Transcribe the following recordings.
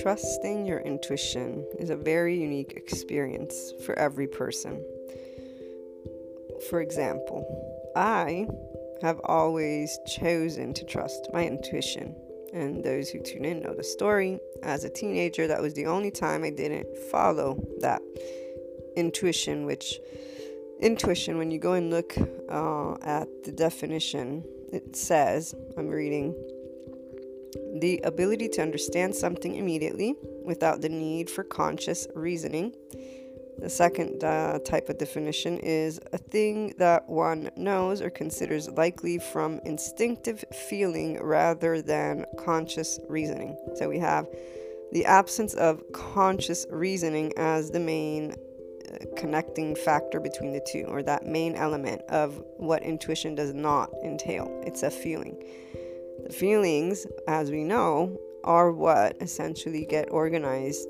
Trusting your intuition is a very unique experience for every person. For example, I have always chosen to trust my intuition. And those who tune in know the story. As a teenager, that was the only time I didn't follow that intuition, which intuition, when you go and look uh, at the definition, it says, I'm reading, the ability to understand something immediately without the need for conscious reasoning the second uh, type of definition is a thing that one knows or considers likely from instinctive feeling rather than conscious reasoning. So we have the absence of conscious reasoning as the main uh, connecting factor between the two, or that main element of what intuition does not entail. It's a feeling. The feelings, as we know, are what essentially get organized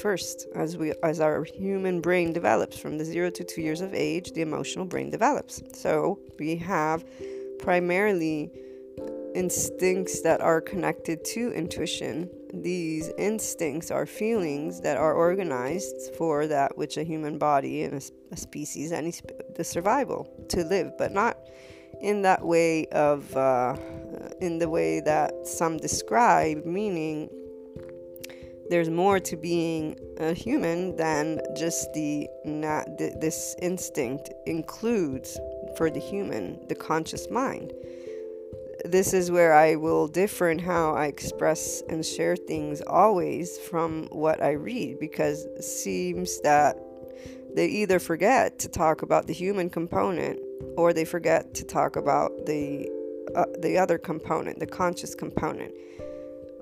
first as we as our human brain develops. From the 0 to 2 years of age the emotional brain develops. So we have primarily instincts that are connected to intuition. These instincts are feelings that are organized for that which a human body and a, a species any the survival to live but not in that way of uh, in the way that some describe meaning there's more to being a human than just the not this instinct includes for the human the conscious mind. This is where I will differ in how I express and share things always from what I read because it seems that they either forget to talk about the human component or they forget to talk about the uh, the other component, the conscious component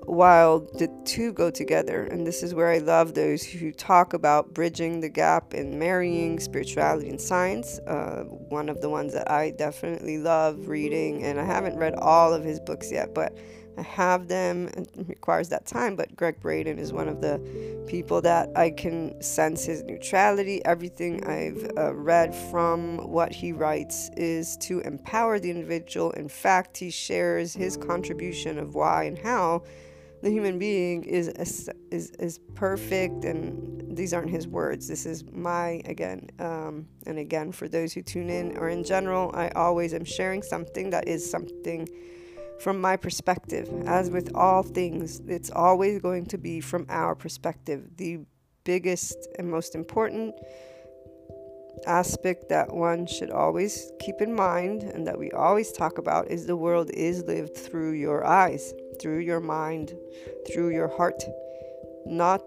while the two go together. And this is where I love those who talk about bridging the gap and marrying spirituality and science. Uh, one of the ones that I definitely love reading, and I haven't read all of his books yet, but have them. It requires that time, but Gregg Braden is one of the people that I can sense his neutrality. Everything I've uh, read from what he writes is to empower the individual. In fact, he shares his contribution of why and how the human being is is is perfect and these aren't his words this is my again um, and again for those who tune in or in general i always am sharing something that is something from my perspective as with all things it's always going to be from our perspective the biggest and most important aspect that one should always keep in mind and that we always talk about is the world is lived through your eyes, through your mind, through your heart, not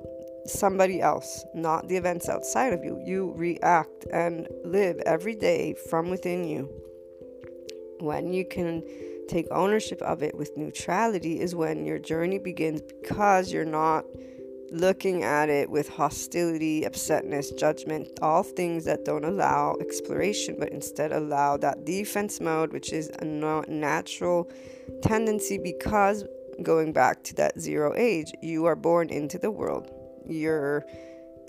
somebody else, not the events outside of you. You react and live every day from within you. When you can take ownership of it with neutrality, is when your journey begins because you're not looking at it with hostility, upsetness, judgment, all things that don't allow exploration, but instead allow that defense mode, which is a natural tendency because going back to that zero age, you are born into the world. Your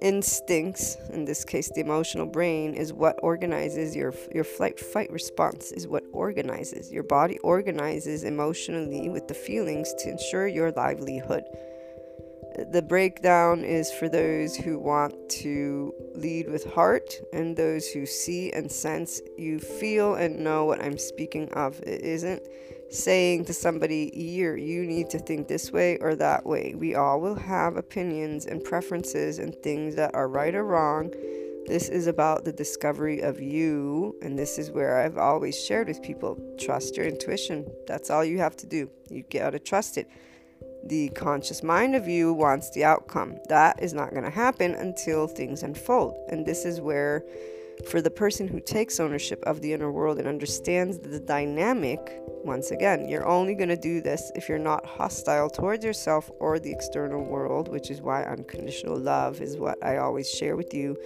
instincts, in this case the emotional brain, is what organizes your your flight fight response is what organizes. Your body organizes emotionally with the feelings to ensure your livelihood the breakdown is for those who want to lead with heart and those who see and sense you feel and know what I'm speaking of. It isn't saying to somebody, you you need to think this way or that way. We all will have opinions and preferences and things that are right or wrong. This is about the discovery of you, and this is where I've always shared with people trust your intuition. That's all you have to do. You gotta trust it the conscious mind of you wants the outcome. That is not going to happen until things unfold. And this is where, for the person who takes ownership of the inner world and understands the dynamic, once again, you're only going to do this if you're not hostile towards yourself or the external world, which is why unconditional love is what I always share with you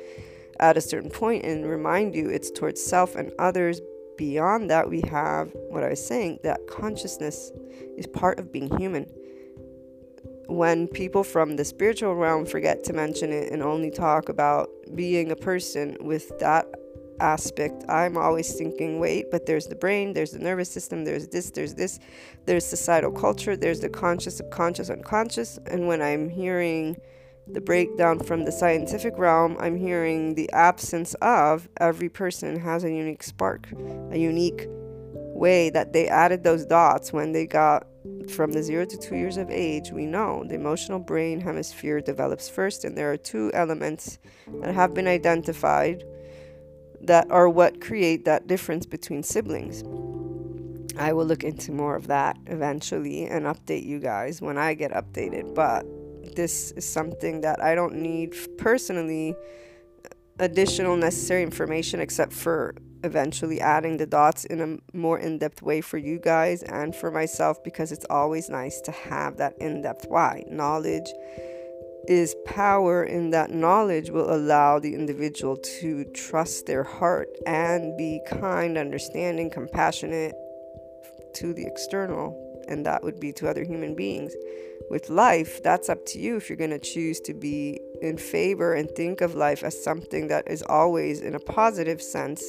at a certain point and remind you it's towards self and others. Beyond that, we have what I was saying that consciousness is part of being human when people from the spiritual realm forget to mention it and only talk about being a person with that aspect, I'm always thinking, wait, but there's the brain, there's the nervous system, there's this, there's this, there's societal culture, there's the conscious, subconscious, unconscious. And when I'm hearing the breakdown from the scientific realm, I'm hearing the absence of every person has a unique spark, a unique way that they added those dots when they got from the zero to two years of age, we know the emotional brain hemisphere develops first, and there are two elements that have been identified that are what create that difference between siblings. I will look into more of that eventually and update you guys when I get updated, but this is something that I don't need personally additional necessary information except for eventually adding the dots in a more in depth way for you guys and for myself because it's always nice to have that in depth why. Knowledge is power, in that knowledge will allow the individual to trust their heart and be kind, understanding, compassionate to the external, and that would be to other human beings. With life, that's up to you if you're going to choose to be in favor and think of life as something that is always in a positive sense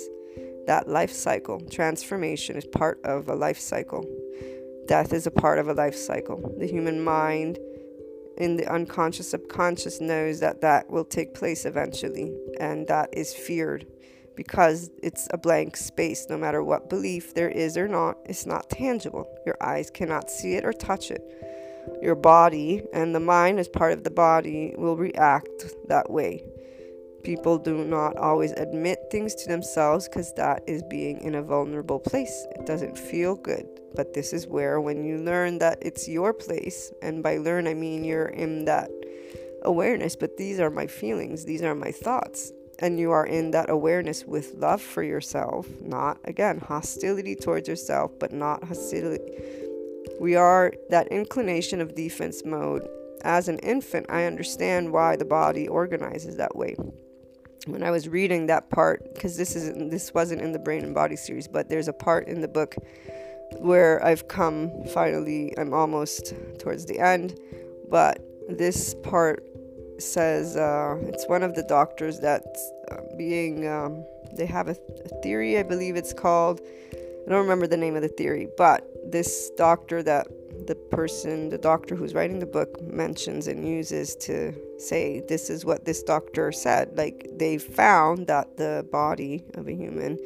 that life cycle. Transformation is part of a life cycle. Death is a part of a life cycle. The human mind in the unconscious subconscious knows that that will take place eventually, and that is feared because it's a blank space. No matter what belief there is or not, it's not tangible. Your eyes cannot see it or touch it. Your body and the mind, as part of the body, will react that way. People do not always admit things to themselves because that is being in a vulnerable place. It doesn't feel good. But this is where, when you learn that it's your place, and by learn, I mean you're in that awareness, but these are my feelings, these are my thoughts, and you are in that awareness with love for yourself, not again hostility towards yourself, but not hostility. We are that inclination of defense mode. As an infant, I understand why the body organizes that way when I was reading that part, because this isn't this wasn't in the Brain and Body series, but there's a part in the book where I've come finally. I'm almost towards the end, but this part says uh, it's one of the doctors that's uh, being. Um, they have a, th- a theory, I believe it's called. I don't remember the name of the theory, but this doctor that the person, the doctor who's writing the book, mentions and uses to say, This is what this doctor said. Like, they found that the body of a human,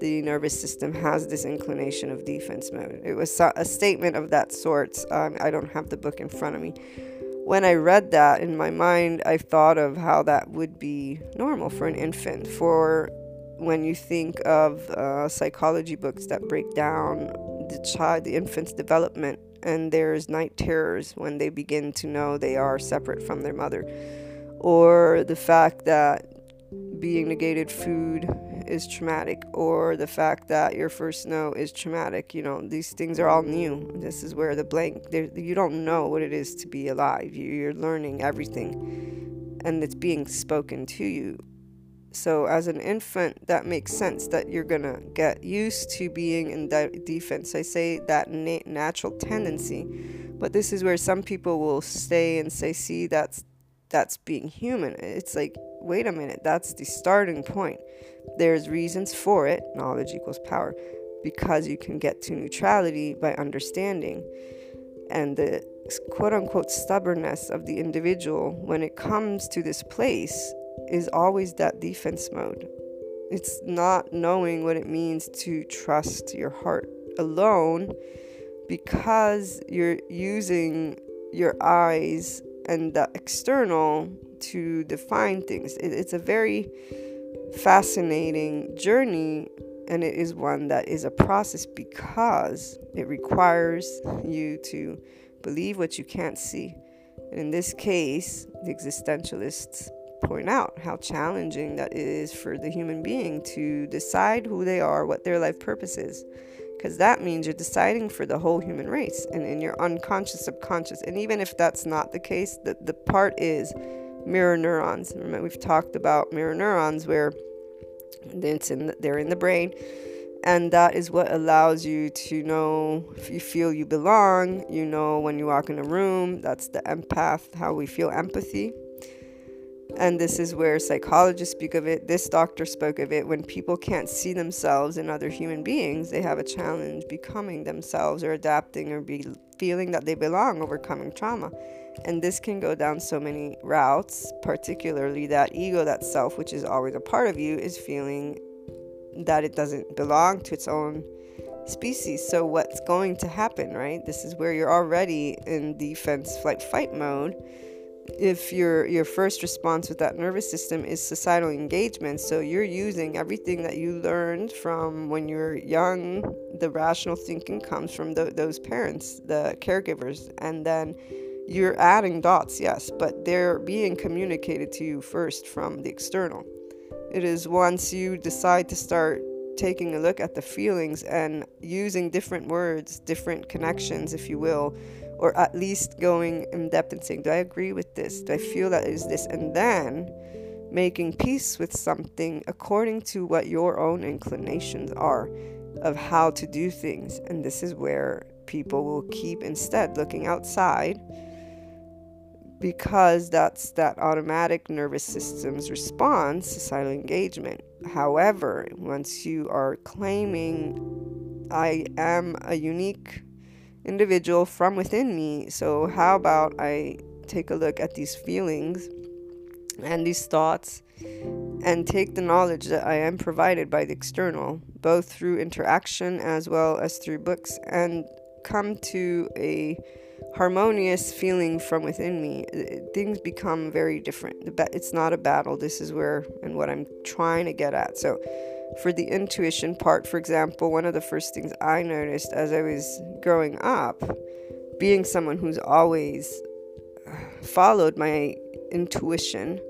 the nervous system, has this inclination of defense mode. It was a statement of that sort. Um, I don't have the book in front of me. When I read that in my mind, I thought of how that would be normal for an infant. For when you think of uh, psychology books that break down the child, the infant's development, and there's night terrors when they begin to know they are separate from their mother, or the fact that being negated food is traumatic or the fact that your first no is traumatic. You know these things are all new. This is where the blank you don't know what it is to be alive. You're learning everything and it's being spoken to you so as an infant that makes sense that you're gonna get used to being in de- defense. I say that na- natural tendency but this is where some people will stay and say see that's that's being human. It's like wait a minute that's the starting point. There's reasons for it, knowledge equals power, because you can get to neutrality by understanding. And the quote unquote stubbornness of the individual when it comes to this place is always that defense mode. It's not knowing what it means to trust your heart alone because you're using your eyes and the external to define things. it's a very fascinating journey and it is one that is a process because it requires you to believe what you can't see. And in this case, the existentialists point out how challenging that is for the human being to decide who they are, what their life purpose is. Because that means you're deciding for the whole human race and in your unconscious, subconscious. And even if that's not the case, the, the part is mirror neurons. Remember, we've talked about mirror neurons where it's in the, they're in the brain, and that is what allows you to know if you feel you belong. You know when you walk in a room. That's the empath. How we feel empathy. And this is where psychologists speak of it. This doctor spoke of it. When people can't see themselves in other human beings, they have a challenge becoming themselves or adapting or be feeling that they belong, overcoming trauma. And this can go down so many routes, particularly that ego, that self, which is always a part of you, is feeling that it doesn't belong to its own species. So, what's going to happen, right? This is where you're already in defense, flight, fight mode. If your your first response with that nervous system is societal engagement, so you're using everything that you learned from when you're young. The rational thinking comes from the, those parents, the caregivers, and then you're adding dots, yes, but they're being communicated to you first from the external. It is once you decide to start taking a look at the feelings and using different words, different connections, if you will, or at least going in depth and saying, Do I agree with this? Do I feel that is this? And then making peace with something according to what your own inclinations are of how to do things. And this is where people will keep instead looking outside because that's that automatic nervous system's response societal engagement. However, once you are claiming, I am a unique individual from within me, so how about I take a look at these feelings and these thoughts and take the knowledge that I am provided by the external, both through interaction as well as through books, and come to a harmonious feeling from within me, uh, things become very different. It's not a battle. This is where and what I'm trying to get at. So, for the intuition part, for example, one of the first things I noticed as I was growing up, being someone who's always uh, followed my intuition,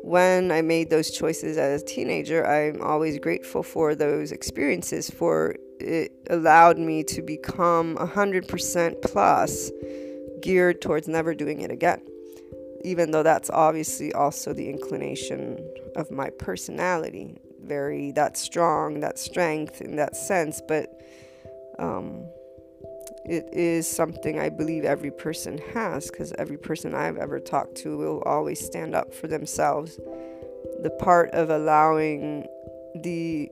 when I made those choices as a teenager, I'm always grateful for those experiences, for it allowed me to become 100% plus geared towards never doing it again. Even though that's obviously also the inclination of my personality, very that strong, that strength in that sense, but um, it is something I believe every person has because every person I've ever talked to will always stand up for themselves. The part of allowing the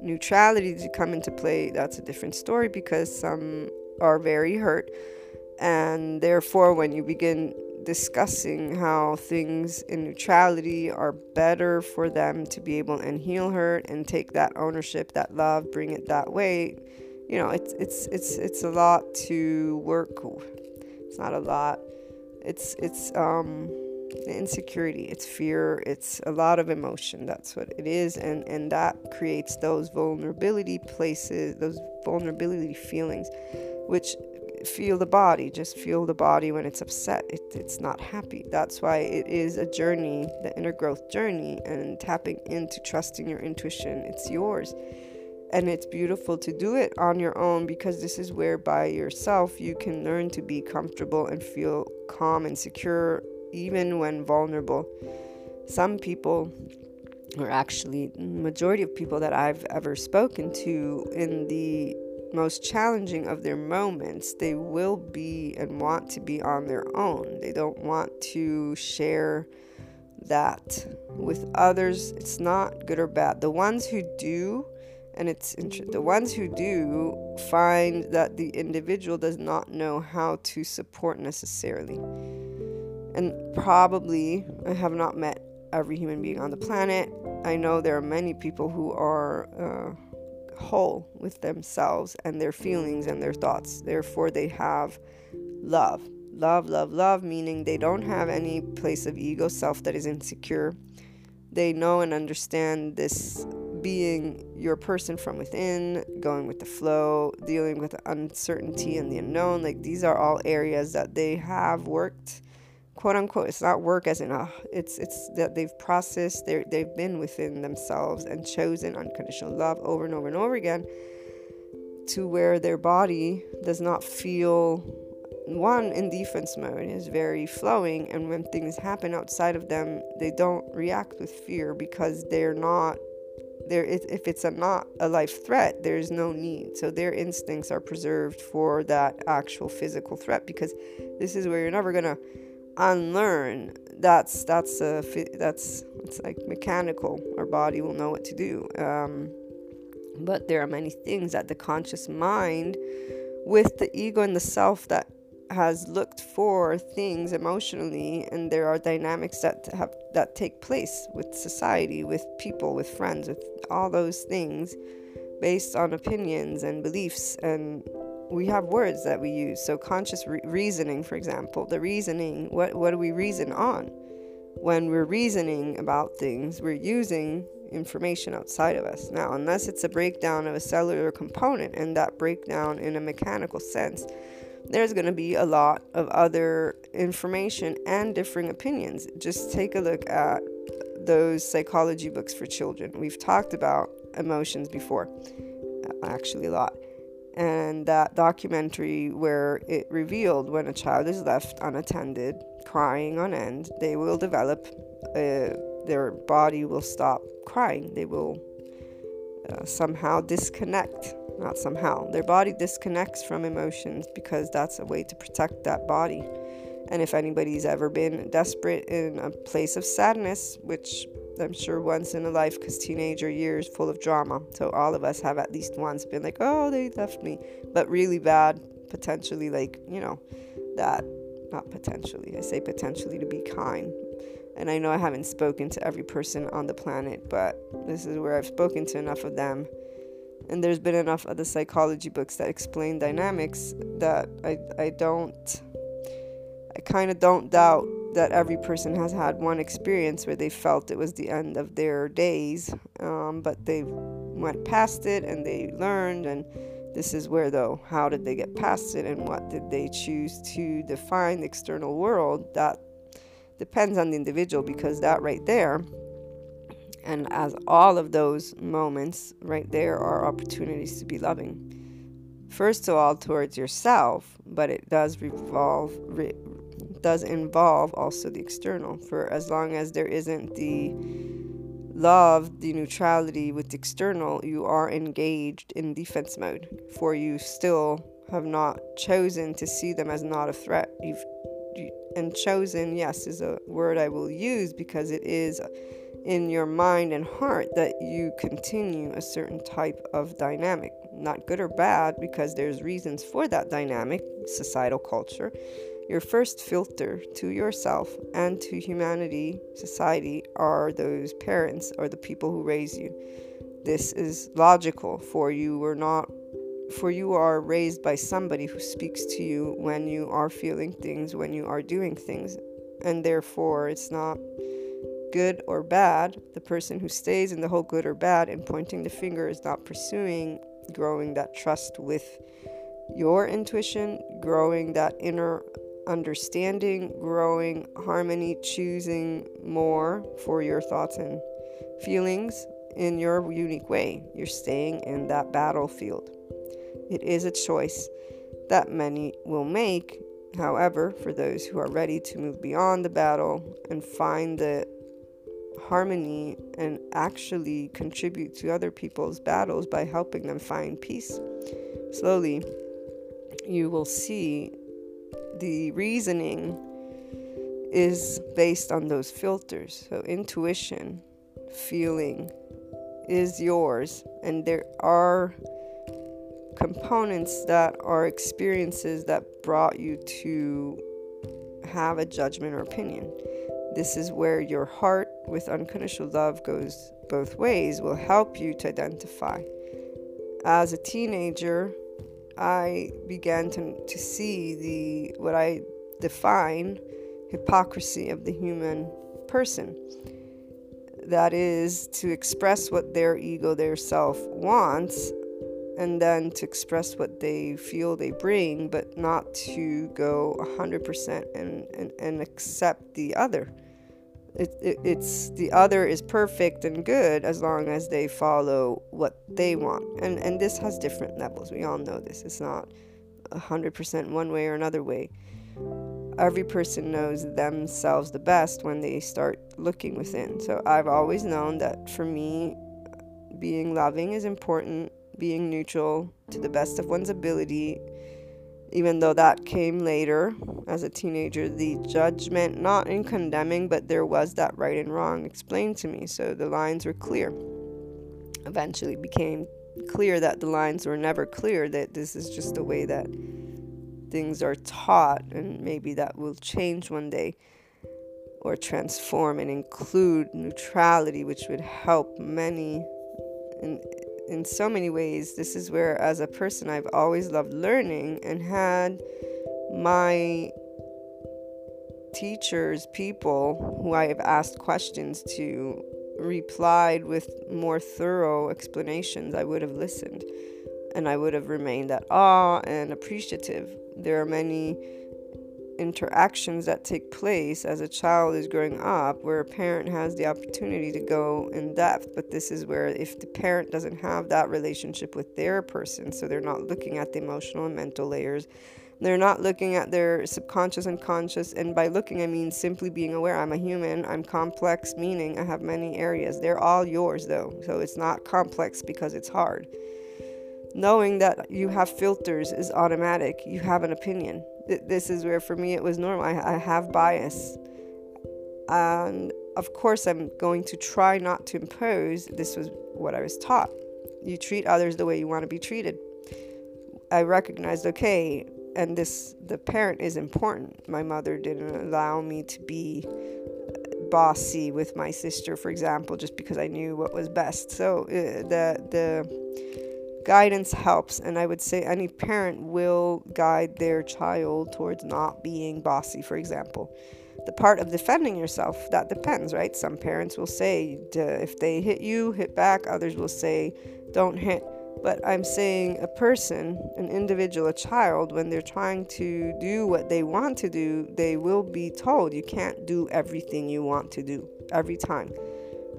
neutrality to come into play, that's a different story because some are very hurt. And therefore, when you begin discussing how things in neutrality are better for them to be able and heal hurt and take that ownership, that love, bring it that way, you know, it's it's it's it's a lot to work. It's not a lot. It's it's um insecurity, it's fear, it's a lot of emotion. That's what it is. And, and that creates those vulnerability places, those vulnerability feelings, which feel the body. Just feel the body when it's upset. It, it's not happy. That's why it is a journey, the inner growth journey, and tapping into trusting your intuition. It's yours and it's beautiful to do it on your own because this is where by yourself you can learn to be comfortable and feel calm and secure even when vulnerable some people or actually majority of people that I've ever spoken to in the most challenging of their moments they will be and want to be on their own. They don't want to share that with others. It's not good or bad. The ones who do and it's the ones who do find that the individual does not know how to support necessarily. And probably i have not met every human being on the planet. I know there are many people who are uh, whole with themselves and their feelings and their thoughts. Therefore they have love. Love love love meaning they don't have any place of ego self that is insecure. They know and understand this being your person from within, going with the flow, dealing with uncertainty and the unknown. Like these are all areas that they have worked, quote unquote. It's not work as in a. It's it's that they've processed. They they've been within themselves and chosen unconditional love over and over and over again, to where their body does not feel one in defense mode is very flowing and when things happen outside of them they don't react with fear because they're not there if it's a not a life threat there's no need so their instincts are preserved for that actual physical threat because this is where you're never going to unlearn that's that's a that's it's like mechanical. Our body will know what to do. Um, but there are many things that the conscious mind with the ego and the self that has looked for things emotionally and there are dynamics that have that take place with society with people with friends with all those things based on opinions and beliefs and we have words that we use so conscious re- reasoning for example the reasoning what what do we reason on when we're reasoning about things we're using information outside of us now unless it's a breakdown of a cellular component and that breakdown in a mechanical sense there's going to be a lot of other information and differing opinions. Just take a look at those psychology books for children. We've talked about emotions before, actually, a lot. And that documentary where it revealed when a child is left unattended, crying on end, they will develop, uh, their body will stop crying. They will uh, somehow disconnect not somehow. Their body disconnects from emotions because that's a way to protect that body. And if anybody's ever been desperate in a place of sadness, which I'm sure once in a life, because teenager years full of drama. So all of us have at least once been like, oh, they left me. But really bad, potentially, like, you know, that, not potentially, I say potentially to be kind. And I know I haven't spoken to every person on the planet, but this is where I've spoken to enough of them and there's been enough of the psychology books that explain dynamics that I, I don't I kind of don't doubt that every person has had one experience where they felt it was the end of their days, um, but they went past it and they learned. And this is where, though, how did they get past it and what did they choose to define the external world? That depends on the individual because that right there and as all of those moments right there are opportunities to be loving. First of all, towards yourself, but it does revolve, re, does involve also the external. For as long as there isn't the love, the neutrality with the external, you are engaged in defense mode. For you still have not chosen to see them as not a threat. You've and chosen, yes, is a word I will use because it is in your mind and heart that you continue a certain type of dynamic. Not good or bad, because there's reasons for that dynamic, societal culture. Your first filter to yourself and to humanity, society, are those parents or the people who raise you. This is logical, for you were not for you are raised by somebody who speaks to you when you are feeling things, when you are doing things, and therefore it's not good or bad. The person who stays in the whole good or bad and pointing the finger is not pursuing growing that trust with your intuition, growing that inner understanding, growing harmony, choosing more for your thoughts and feelings in your unique way. You're staying in that battlefield. It is a choice that many will make. However, for those who are ready to move beyond the battle and find the harmony and actually contribute to other people's battles by helping them find peace, slowly you will see the reasoning is based on those filters. So, intuition, feeling is yours, and there are components that are experiences that brought you to have a judgment or opinion. This is where your heart with unconditional love goes both ways, will help you to identify. As a teenager, I began to, to see the what I define hypocrisy of the human person. That is to express what their ego, their self wants, and then to express what they feel they bring, but not to go 100% and, and, and accept the other. It, it, it's the other is perfect and good as long as they follow what they want. And and this has different levels. We all know this. It's not 100% one way or another way. Every person knows themselves the best when they start looking within. So i've always known that for me being loving is important. Being neutral to the best of one's ability even though that came later as a teenager, the judgment, not in condemning, but there was that right and wrong explained to me. So the lines were clear. Eventually became clear that the lines were never clear, that this is just the way that things are taught, and maybe that will change one day or transform and include neutrality, which would help many in in so many ways, this is where, as a person, I've always loved learning and had my teachers, people who I have asked questions to, replied with more thorough explanations, I would have listened and I would have remained at awe and appreciative. There are many interactions that take place as a child is growing up where a parent has the opportunity to go in depth. But this is where if the parent doesn't have that relationship with their person so they're not looking at the emotional and mental layers they're not looking at their subconscious and conscious and by looking i mean simply being aware i'm a human i'm complex meaning i have many areas. They're all yours though so it's not complex because it's hard. Knowing that you have filters is automatic. You have an opinion this is where for me it was normal. I, I have bias. And of course, I'm going to try not to impose. This was what I was taught. You treat others the way you want to be treated. I recognized, okay, and this, the parent is important. My mother didn't allow me to be bossy with my sister, for example, just because I knew what was best. So uh, the, the, guidance helps and i would say any parent will guide their child towards not being bossy for example. The part of defending yourself that depends right? Some parents will say if they hit you hit back. Others will say don't hit. But i'm saying a person an individual a child when they're trying to do what they want to do they will be told you can't do everything you want to do every time.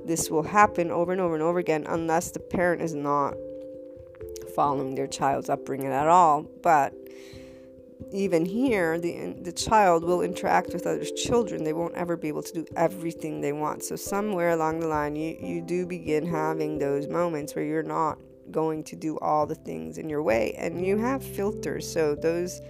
This will happen over and over and over again unless the parent is not following their child's upbringing at all. But even here, the, the child will interact with other children. They won't ever be able to do everything they want. So, somewhere along the line, you, you do begin having those moments where you're not going to do all the things in your way. And you have filters. So, those.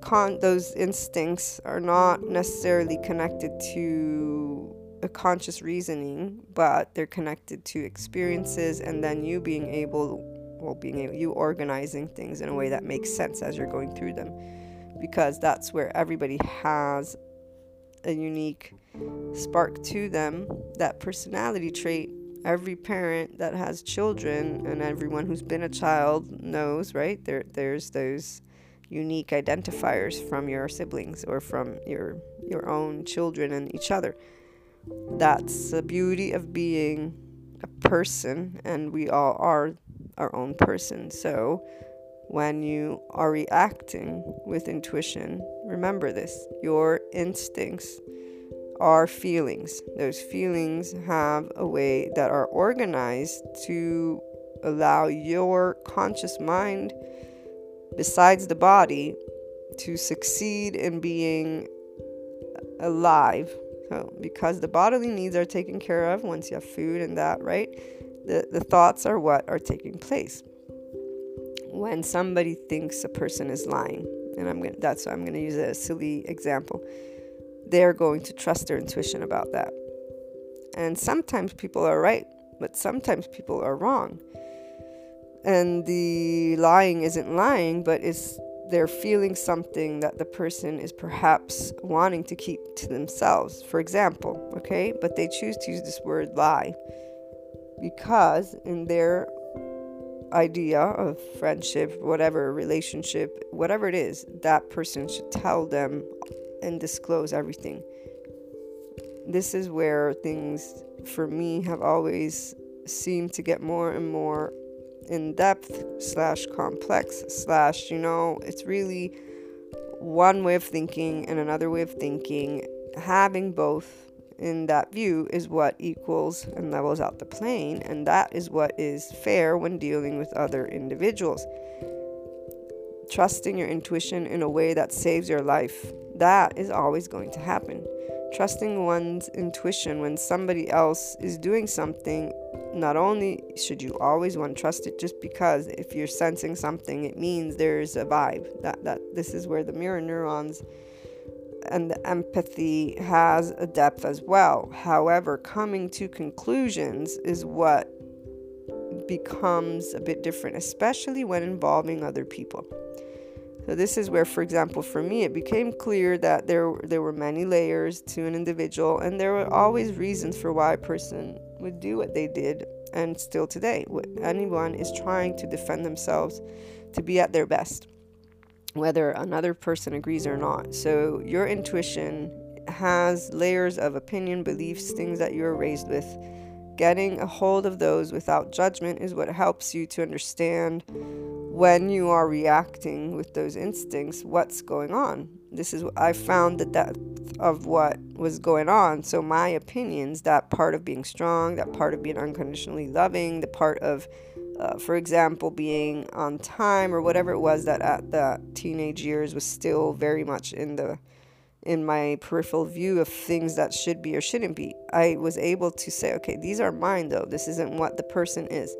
Con- those instincts are not necessarily connected to a conscious reasoning, but they're connected to experiences and then you being able well being you organizing things in a way that makes sense as you're going through them. Because that's where everybody has a unique spark to them that personality trait. Every parent that has children and everyone who's been a child knows right? There there's those unique identifiers from your siblings or from your your own children and each other. That's the beauty of being a person, and we all are our own person. So, when you are reacting with intuition, remember this your instincts are feelings. Those feelings have a way that are organized to allow your conscious mind, besides the body, to succeed in being alive. So, because the bodily needs are taken care of once you have food and that, right? The, the thoughts are what are taking place. When somebody thinks a person is lying, and I'm gonna that's why I'm gonna use a silly example, they're going to trust their intuition about that. And sometimes people are right, but sometimes people are wrong. And the lying isn't lying, but it's they're feeling something that the person is perhaps wanting to keep to themselves, for example, okay? But they choose to use this word lie because in their idea of friendship, whatever relationship, whatever it is, that person should tell them and disclose everything. This is where things for me have always seemed to get more and more in depth slash complex slash you know it's really one way of thinking and another way of thinking having both in that view is what equals and levels out the plane and that is what is fair when dealing with other individuals. Trusting your intuition in a way that saves your life. That is always going to happen. Trusting one's intuition when somebody else is doing something not only should you always want to trust it just because if you're sensing something it means there's a vibe. That that this is where the mirror neurons and the empathy has a depth as well. However coming to conclusions is what becomes a bit different especially when involving other people. So this is where, for example, for me, it became clear that there there were many layers to an individual, and there were always reasons for why a person would do what they did, and still today, anyone is trying to defend themselves to be at their best, whether another person agrees or not. So your intuition has layers of opinion, beliefs, things that you're raised with. Getting a hold of those without judgment is what helps you to understand when you are reacting with those instincts, what's going on. This is I found the depth of what was going on. So my opinions, that part of being strong, that part of being unconditionally loving, the part of, uh, for example, being on time or whatever it was that at the teenage years was still very much in the in my peripheral view of things that should be or shouldn't be. I was able to say, okay, these are mine though. This isn't what the person is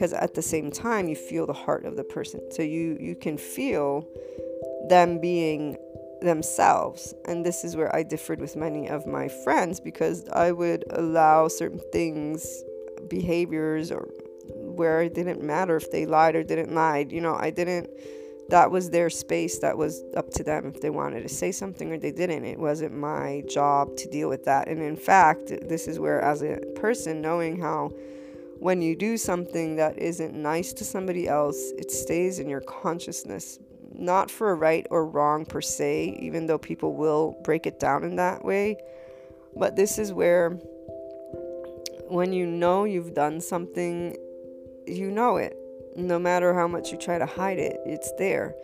because at the same time you feel the heart of the person so you you can feel them being themselves and this is where i differed with many of my friends because i would allow certain things behaviors or where it didn't matter if they lied or didn't lie you know i didn't that was their space that was up to them if they wanted to say something or they didn't it wasn't my job to deal with that and in fact this is where as a person knowing how when you do something that isn't nice to somebody else, it stays in your consciousness. Not for a right or wrong per se, even though people will break it down in that way. But this is where, when you know you've done something, you know it. No matter how much you try to hide it, it's there.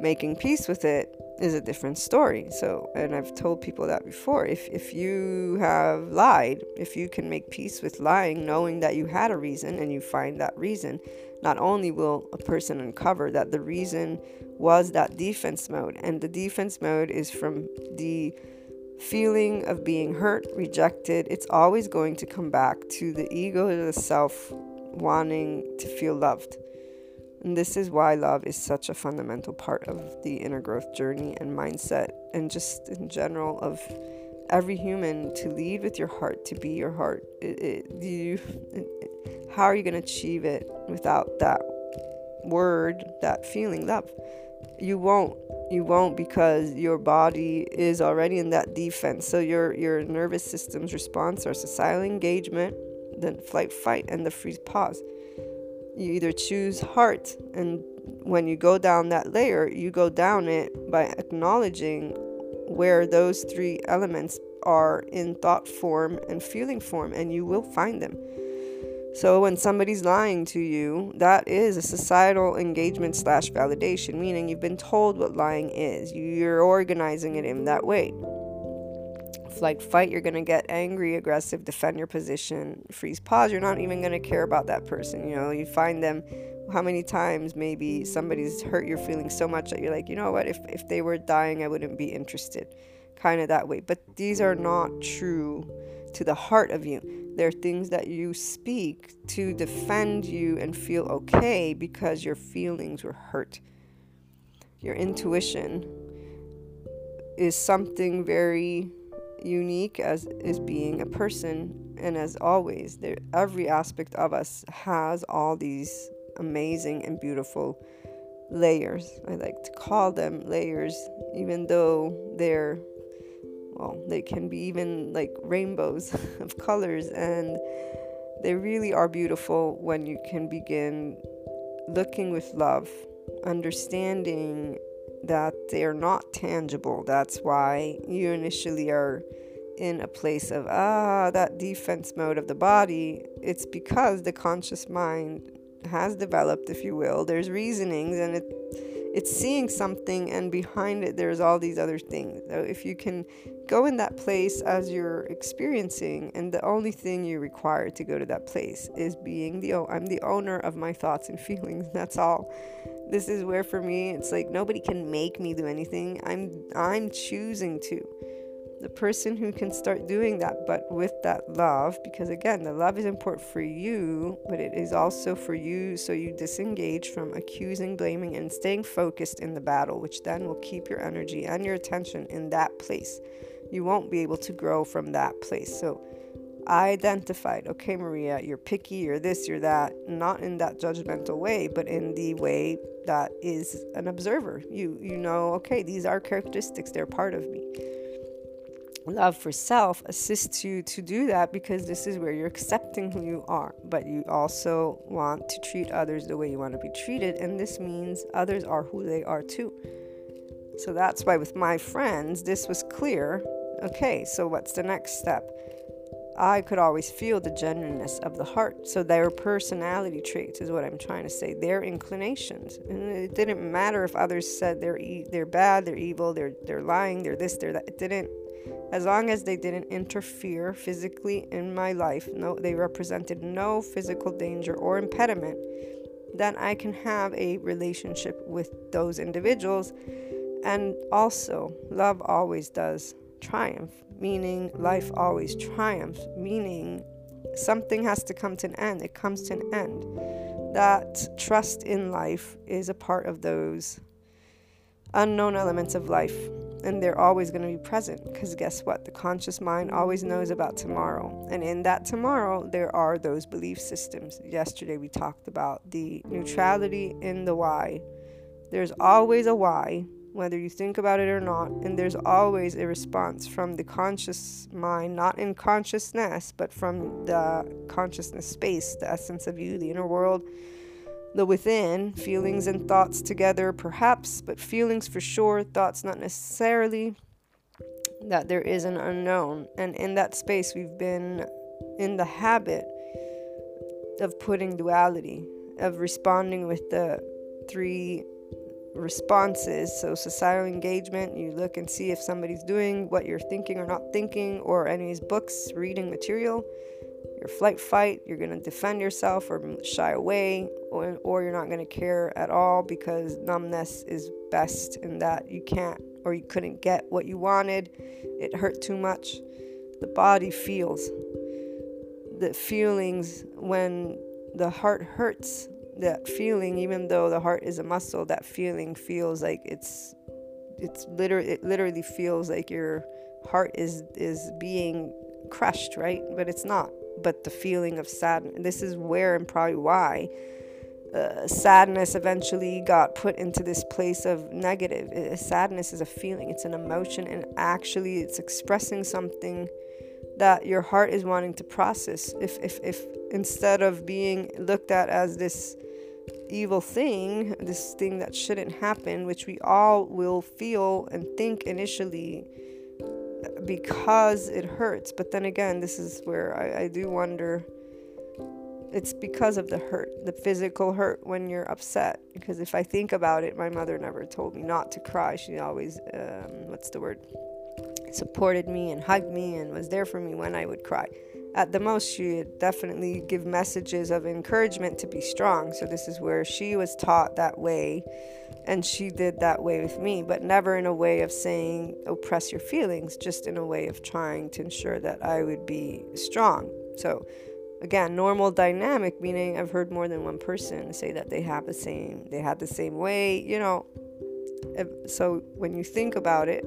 Making peace with it is a different story. So, and I've told people that before. If if you have lied, if you can make peace with lying, knowing that you had a reason and you find that reason, not only will a person uncover that the reason was that defense mode, and the defense mode is from the feeling of being hurt, rejected. It's always going to come back to the ego, the self wanting to feel loved. And this is why love is such a fundamental part of the inner growth journey and mindset, and just in general of every human to lead with your heart, to be your heart. It, it, you, it, how are you going to achieve it without that word, that feeling, love? You won't. You won't because your body is already in that defense. So your your nervous system's response are societal engagement, then flight, fight, and the freeze pause you either choose heart and when you go down that layer, you go down it by acknowledging where those three elements are in thought form and feeling form, and you will find them. So when somebody's lying to you, that is a societal engagement slash validation, meaning you've been told what lying is. You're organizing it in that way. Flight, fight, you're going to get angry, aggressive, defend your position, freeze, pause. You're not even going to care about that person. You know, you find them how many times maybe somebody's hurt your feelings so much that you're like, you know what, if, if they were dying, I wouldn't be interested. Kind of that way. But these are not true to the heart of you. There are things that you speak to defend you and feel okay because your feelings were hurt. Your intuition is something very unique as is being a person. And as always there every aspect of us has all these amazing and beautiful layers. I like to call them layers even though they're well, they can be even like rainbows of colors, and they really are beautiful when you can begin looking with love, understanding that they're not tangible. That's why you initially are in a place of ah that defense mode of the body. It's because the conscious mind has developed if you will. There's reasonings and it it's seeing something and behind it there's all these other things. So if you can go in that place as you're experiencing and the only thing you require to go to that place is being the oh i'm the owner of my thoughts and feelings. That's all this is where for me it's like nobody can make me do anything i'm i'm choosing to the person who can start doing that, but with that love, because again, the love is important for you, but it is also for you so you disengage from accusing, blaming, and staying focused in the battle, which then will keep your energy and your attention in that place. You won't be able to grow from that place. So, identified, okay, Maria, you're picky, you're this, you're that, not in that judgmental way, but in the way that is an observer. You you know, okay, these are characteristics, they're part of me love for self assists you to do that because this is where you're accepting who you are, but you also want to treat others the way you want to be treated, and this means others are who they are too. So that's why with my friends, this was clear. Okay, so what's the next step? I could always feel the genuineness of the heart. So their personality traits is what I'm trying to say. Their inclinations, and it didn't matter if others said they're e- they're bad, they're evil, they're they're lying, they're this, they're that. It didn't as long as they didn't interfere physically in my life, no, they represented no physical danger or impediment, then I can have a relationship with those individuals. And also, love always does triumph, meaning life always triumphs, meaning something has to come to an end. It comes to an end. That trust in life is a part of those unknown elements of life and they're always going to be present because guess what? The conscious mind always knows about tomorrow. And in that tomorrow, there are those belief systems. Yesterday, we talked about the neutrality in the why. There's always a why, whether you think about it or not, and there's always a response from the conscious mind, not in consciousness, but from the consciousness space, the essence of you, the inner world the within, feelings and thoughts together, perhaps, but feelings for sure, thoughts not necessarily, that there is an unknown. And in that space, we've been in the habit of putting duality, of responding with the three responses. So, societal engagement, you look and see if somebody's doing what you're thinking or not thinking, or any books, reading material. Your flight fight you're going to defend yourself or shy away or, or you're not going to care at all because numbness is best in that you can't or you couldn't get what you wanted. It hurt too much. The body feels. The feelings when the heart hurts that feeling even though the heart is a muscle that feeling feels like it's it's literally it literally feels like your heart is is being crushed right but it's not but the feeling of sadness. This is where and probably why uh, sadness eventually got put into this place of negative. Uh, sadness is a feeling, it's an emotion, and actually, it's expressing something that your heart is wanting to process. If, if, if instead of being looked at as this evil thing, this thing that shouldn't happen, which we all will feel and think initially because it hurts. But then again, this is where I, I do wonder it's because of the hurt, the physical hurt when you're upset. Because if I think about it, my mother never told me not to cry. She always, um, what's the word, supported me and hugged me and was there for me when I would cry. At the most, she would definitely give messages of encouragement to be strong. So, this is where she was taught that way, and she did that way with me, but never in a way of saying, oppress your feelings, just in a way of trying to ensure that I would be strong. So, again normal dynamic meaning i've heard more than one person say that they have the same they had the same way you know so when you think about it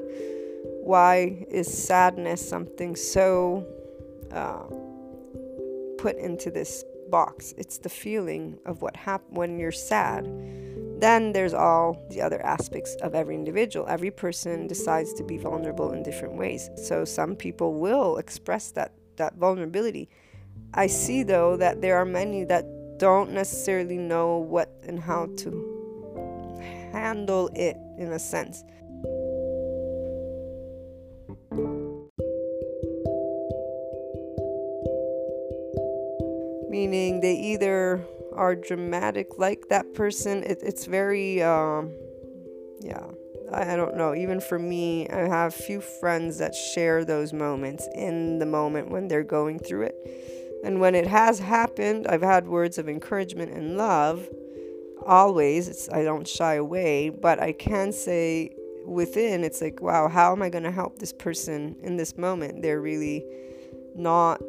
why is sadness something so uh, put into this box? It's the feeling of what happened when you're sad then there's all the other aspects of every individual. Every person decides to be vulnerable in different ways. So some people will express that that vulnerability. I see though that there are many that don't necessarily know what and how to handle it in a sense. Meaning they either are dramatic like that person, it, it's very, um, yeah, I, I don't know. Even for me, I have few friends that share those moments in the moment when they're going through it and when it has happened, I've had words of encouragement and love. Always, it's, I don't shy away, but I can say within, it's like, wow, how am I going to help this person in this moment? They're really not,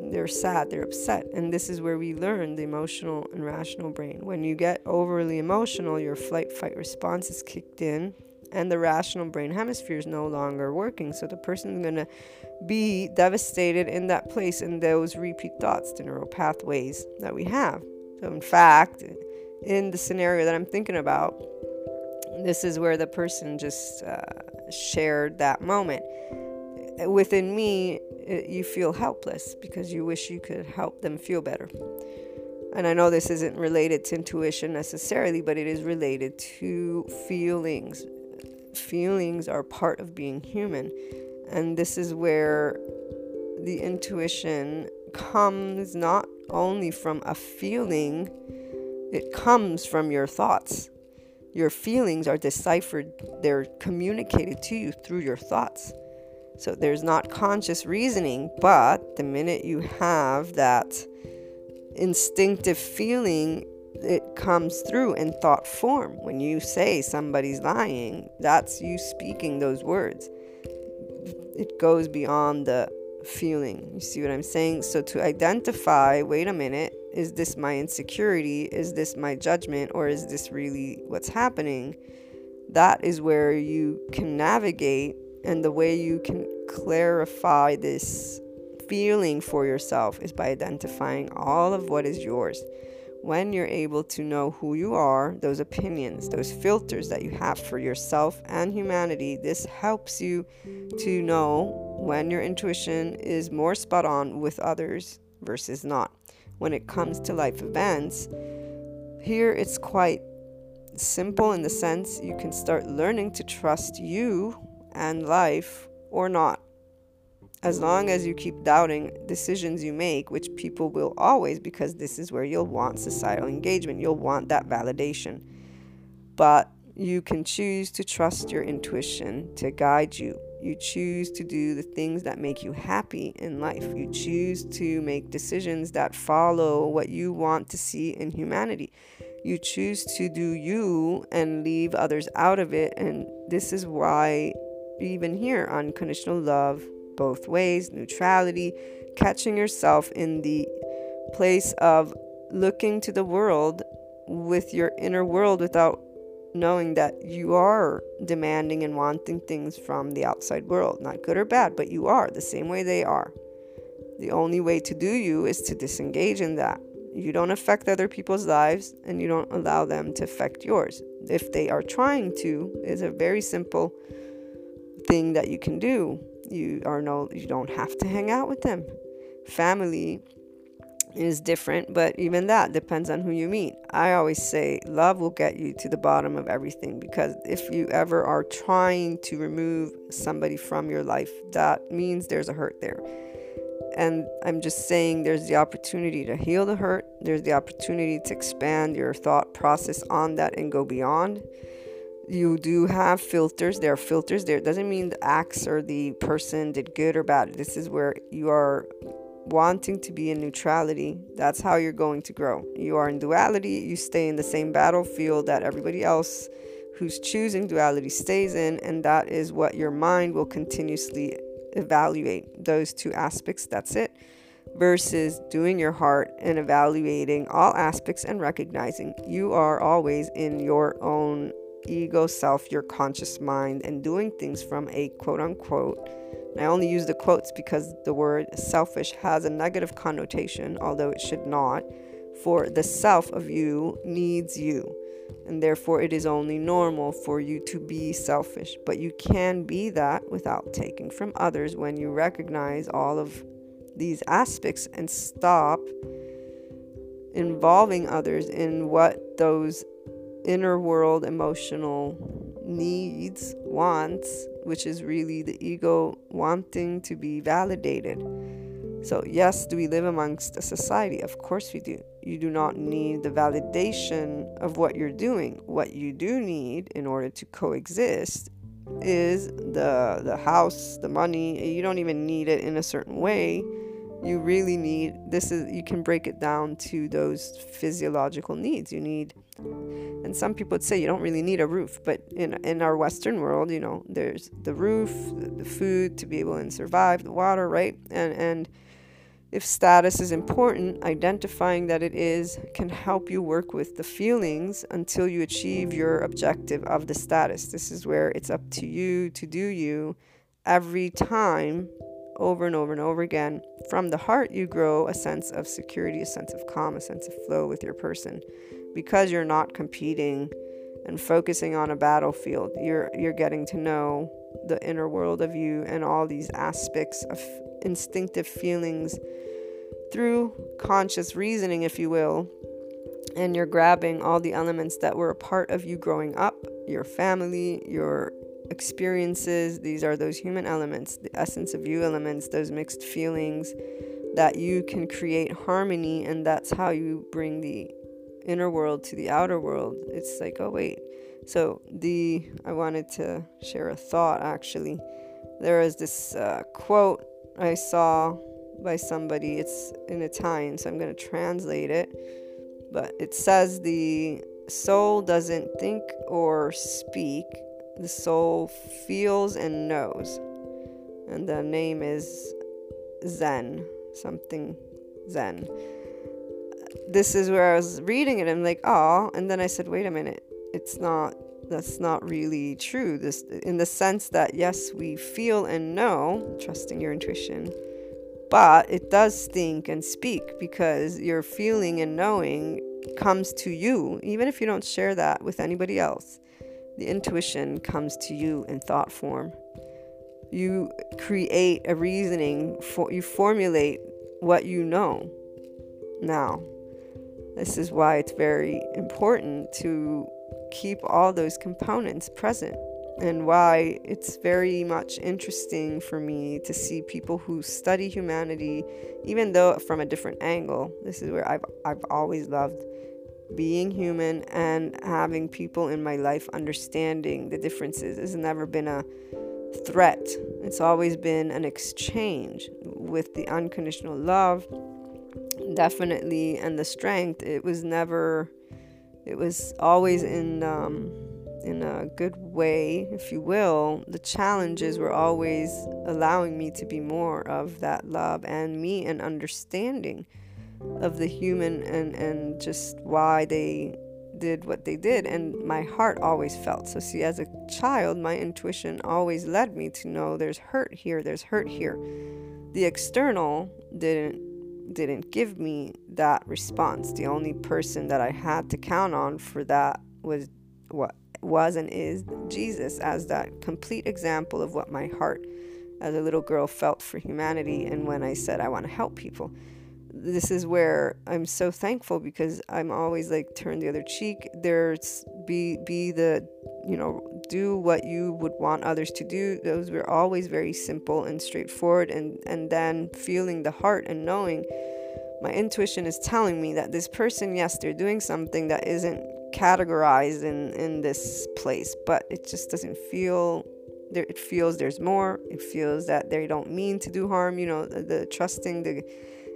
they're sad, they're upset. And this is where we learn the emotional and rational brain. When you get overly emotional, your flight fight response is kicked in and the rational brain hemisphere is no longer working. So the person is going to be devastated in that place in those repeat thoughts, the neural pathways that we have. So, in fact, in the scenario that I'm thinking about, this is where the person just uh, shared that moment. Within me, it, you feel helpless because you wish you could help them feel better. And I know this isn't related to intuition necessarily, but it is related to feelings feelings are part of being human. And this is where the intuition comes not only from a feeling, it comes from your thoughts. Your feelings are deciphered, they're communicated to you through your thoughts. So there's not conscious reasoning, but the minute you have that instinctive feeling, it comes through in thought form. When you say somebody's lying, that's you speaking those words. It goes beyond the feeling. You see what I'm saying? So to identify, wait a minute, is this my insecurity? Is this my judgment? Or is this really what's happening? That is where you can navigate, and the way you can clarify this feeling for yourself is by identifying all of what is yours when you're able to know who you are, those opinions, those filters that you have for yourself and humanity, this helps you to know when your intuition is more spot on with others versus not. When it comes to life events, here it's quite simple in the sense you can start learning to trust you and life or not as long as you keep doubting decisions you make, which people will always, because this is where you'll want societal engagement, you'll want that validation. But you can choose to trust your intuition to guide you. You choose to do the things that make you happy in life. You choose to make decisions that follow what you want to see in humanity. You choose to do you and leave others out of it. And this is why, even here, unconditional love both ways, neutrality, catching yourself in the place of looking to the world with your inner world without knowing that you are demanding and wanting things from the outside world. Not good or bad, but you are the same way they are. The only way to do you is to disengage in that. You don't affect other people's lives and you don't allow them to affect yours. If they are trying to, is a very simple thing that you can do you are no you don't have to hang out with them family is different, but even that depends on who you meet. I always say love will get you to the bottom of everything because if you ever are trying to remove somebody from your life, that means there's a hurt there. And I'm just saying there's the opportunity to heal the hurt, there's the opportunity to expand your thought process on that and go beyond. You do have filters. There are filters there. It doesn't mean the acts or the person did good or bad. This is where you are wanting to be in neutrality, that's how you're going to grow. You are in duality, you stay in the same battlefield that everybody else who's choosing duality stays in, and that is what your mind will continuously evaluate those two aspects. That's it. Versus doing your heart and evaluating all aspects and recognizing you are always in your own ego self, your conscious mind, and doing things from a quote unquote I only use the quotes because the word selfish has a negative connotation, although it should not, for the self of you needs you. And therefore, it is only normal for you to be selfish. But you can be that without taking from others when you recognize all of these aspects and stop involving others in what those inner world emotional needs, wants, which is really the ego wanting to be validated. So, yes, do we live amongst a society? Of course we do. You do not need the validation of what you're doing. What you do need in order to coexist is the the house, the money. You don't even need it in a certain way. You really need this is you can break it down to those physiological needs. You need and some people would say you don't really need a roof, but in in our Western world, you know, there's the roof, the food to be able to survive, the water, right? And and if status is important, identifying that it is can help you work with the feelings until you achieve your objective of the status. This is where it's up to you to do you every time over and over and over again. From the heart, you grow a sense of security, a sense of calm, a sense of flow with your person because you're not competing and focusing on a battlefield you're you're getting to know the inner world of you and all these aspects of instinctive feelings through conscious reasoning if you will. And you're grabbing all the elements that were a part of you growing up your family your experiences. These are those human elements the essence of you elements those mixed feelings that you can create harmony and that's how you bring the inner world to the outer world, it's like, oh, wait. So, the I wanted to share a thought actually. There is this uh, quote I saw by somebody, it's in Italian, so I'm going to translate it. But it says, The soul doesn't think or speak, the soul feels and knows. And the name is Zen, something Zen this is where I was reading it. I'm like, oh, and then I said, wait a minute, it's not. That's not really true. This, in the sense that yes, we feel and know, trusting your intuition, but it does think and speak because your feeling and knowing comes to you, even if you don't share that with anybody else. The intuition comes to you in thought form. You create a reasoning for you formulate what you know now this is why it's very important to keep all those components present and why it's very much interesting for me to see people who study humanity even though from a different angle. This is where I've I've always loved being human and having people in my life understanding the differences. Has never been a threat. It's always been an exchange with the unconditional love definitely and the strength it was never it was always in um, in a good way if you will. The challenges were always allowing me to be more of that love and me and understanding of the human and and just why they did what they did and my heart always felt. So see as a child my intuition always led me to know there's hurt here there's hurt here. The external didn't didn't give me that response. The only person that I had to count on for that was what was and is Jesus as that complete example of what my heart as a little girl felt for humanity and when I said I want to help people. This is where I'm so thankful because I'm always like turn the other cheek. There's be be the you know do what you would want others to do. Those were always very simple and straightforward. And and then feeling the heart and knowing my intuition is telling me that this person, yes, they're doing something that isn't categorized in in this place, but it just doesn't feel there it feels there's more it feels that they don't mean to do harm you know the, the, trusting the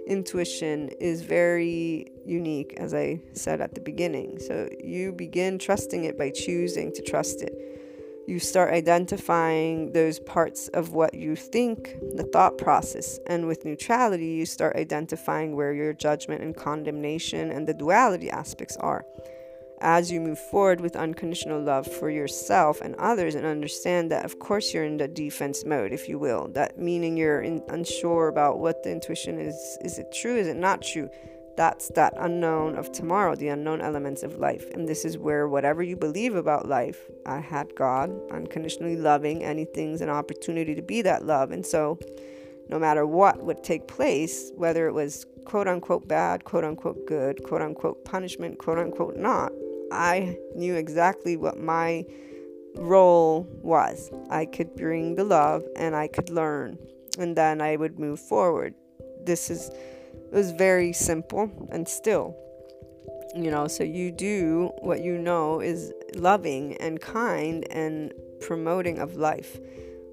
intuition is very unique as i said at the beginning. So you begin trusting it by choosing to trust it. You start identifying those parts of what you think the thought process and with neutrality you start identifying where your judgment and condemnation and the duality aspects are as you move forward with unconditional love for yourself and others and understand that of course you're in the defense mode if you will. That meaning you're in, unsure about what the intuition is is it true is it not true? That's that unknown of tomorrow the unknown elements of life. And this is where whatever you believe about life i had god unconditionally loving anything's an opportunity to be that love. And so no matter what would take place whether it was quote unquote bad quote unquote good quote unquote punishment quote unquote not I knew exactly what my role was. I could bring the love and I could learn, and then I would move forward. This is it was very simple and still you know so you do what you know is loving and kind and promoting of life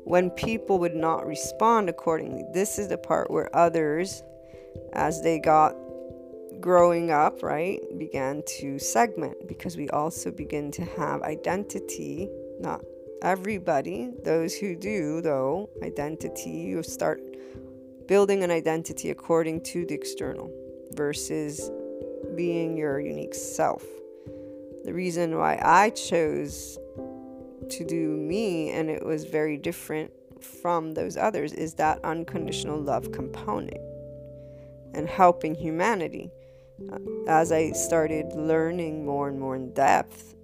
when people would not respond accordingly this is the part where others as they got growing up, right, began to segment because we also begin to have identity. Not everybody, those who do, though, identity, you start building an identity according to the external versus being your unique self. The reason why I chose to do me and it was very different from those others is that unconditional love component and helping humanity as I started learning more and more in depth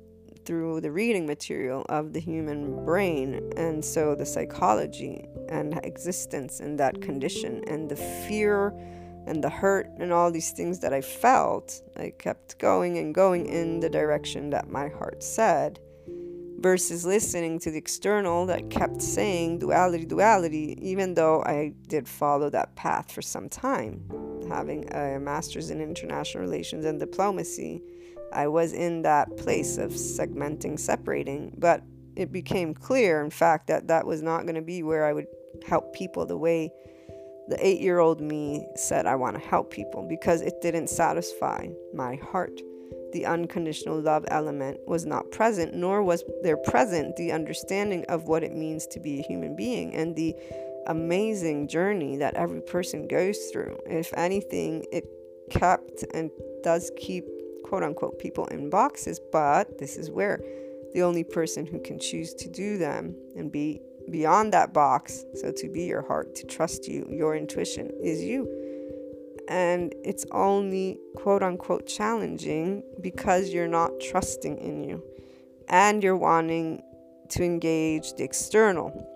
through the reading material of the human brain and so the psychology and existence in that condition and the fear and the hurt and all these things that I felt, I kept going and going in the direction that my heart said versus listening to the external that kept saying duality, duality, even though I did follow that path for some time having a master's in international relations and diplomacy, I was in that place of segmenting, separating. But it became clear, in fact, that that was not going to be where I would help people the way the eight year old me said I want to help people because it didn't satisfy my heart. The unconditional love element was not present, nor was there present the understanding of what it means to be a human being and the amazing journey that every person goes through. If anything, it kept and does keep quote unquote people in boxes, but this is where the only person who can choose to do them and be beyond that box, so to be your heart, to trust you, your intuition, is you. And it's only quote unquote challenging because you're not trusting in you and you're wanting to engage the external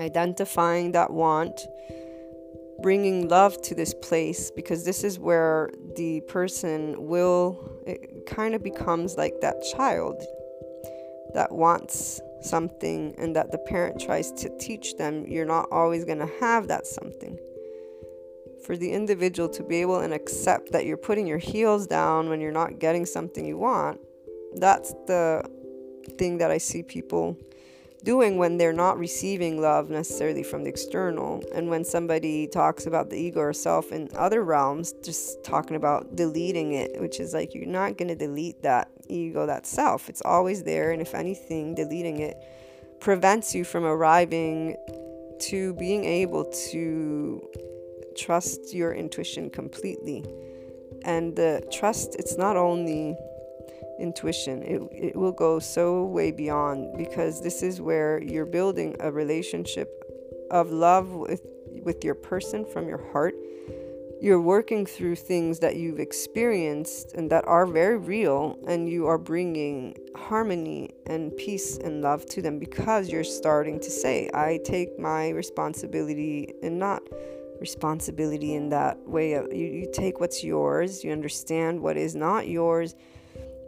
identifying that want, bringing love to this place because this is where the person will, it kind of becomes like that child that wants something and that the parent tries to teach them, you're not always going to have that something. For the individual to be able and accept that you're putting your heels down when you're not getting something you want, that's the thing that I see people doing when they're not receiving love necessarily from the external. And when somebody talks about the ego or self in other realms, just talking about deleting it, which is like you're not going to delete that ego, that self. It's always there. And if anything, deleting it prevents you from arriving to being able to trust your intuition completely. And the trust, it's not only intuition. It, it will go so way beyond because this is where you're building a relationship of love with, with your person from your heart. You're working through things that you've experienced and that are very real, and you are bringing harmony and peace and love to them because you're starting to say, I take my responsibility and not responsibility in that way you, you take what's yours you understand what is not yours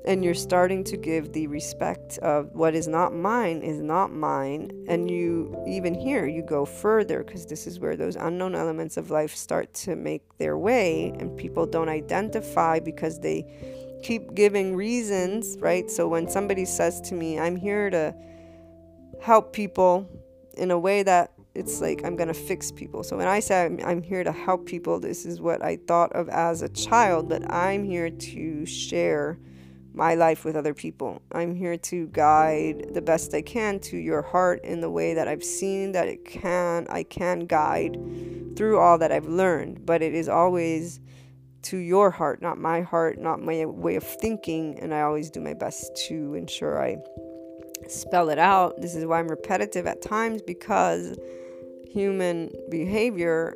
and you're starting to give the respect of what is not mine is not mine and you even here you go further because this is where those unknown elements of life start to make their way and people don't identify because they keep giving reasons right so when somebody says to me i'm here to help people in a way that it's like I'm gonna fix people. So when I say I'm, I'm, here to help people, this is what I thought of as a child, but I'm here to share my life with other people. I'm here to guide the best I can to your heart in the way that I've seen that it can I can guide through all that I've learned, but it is always to your heart, not my heart, not my way of thinking, and I always do my best to ensure I spell it out. This is why I'm repetitive at times because human behavior,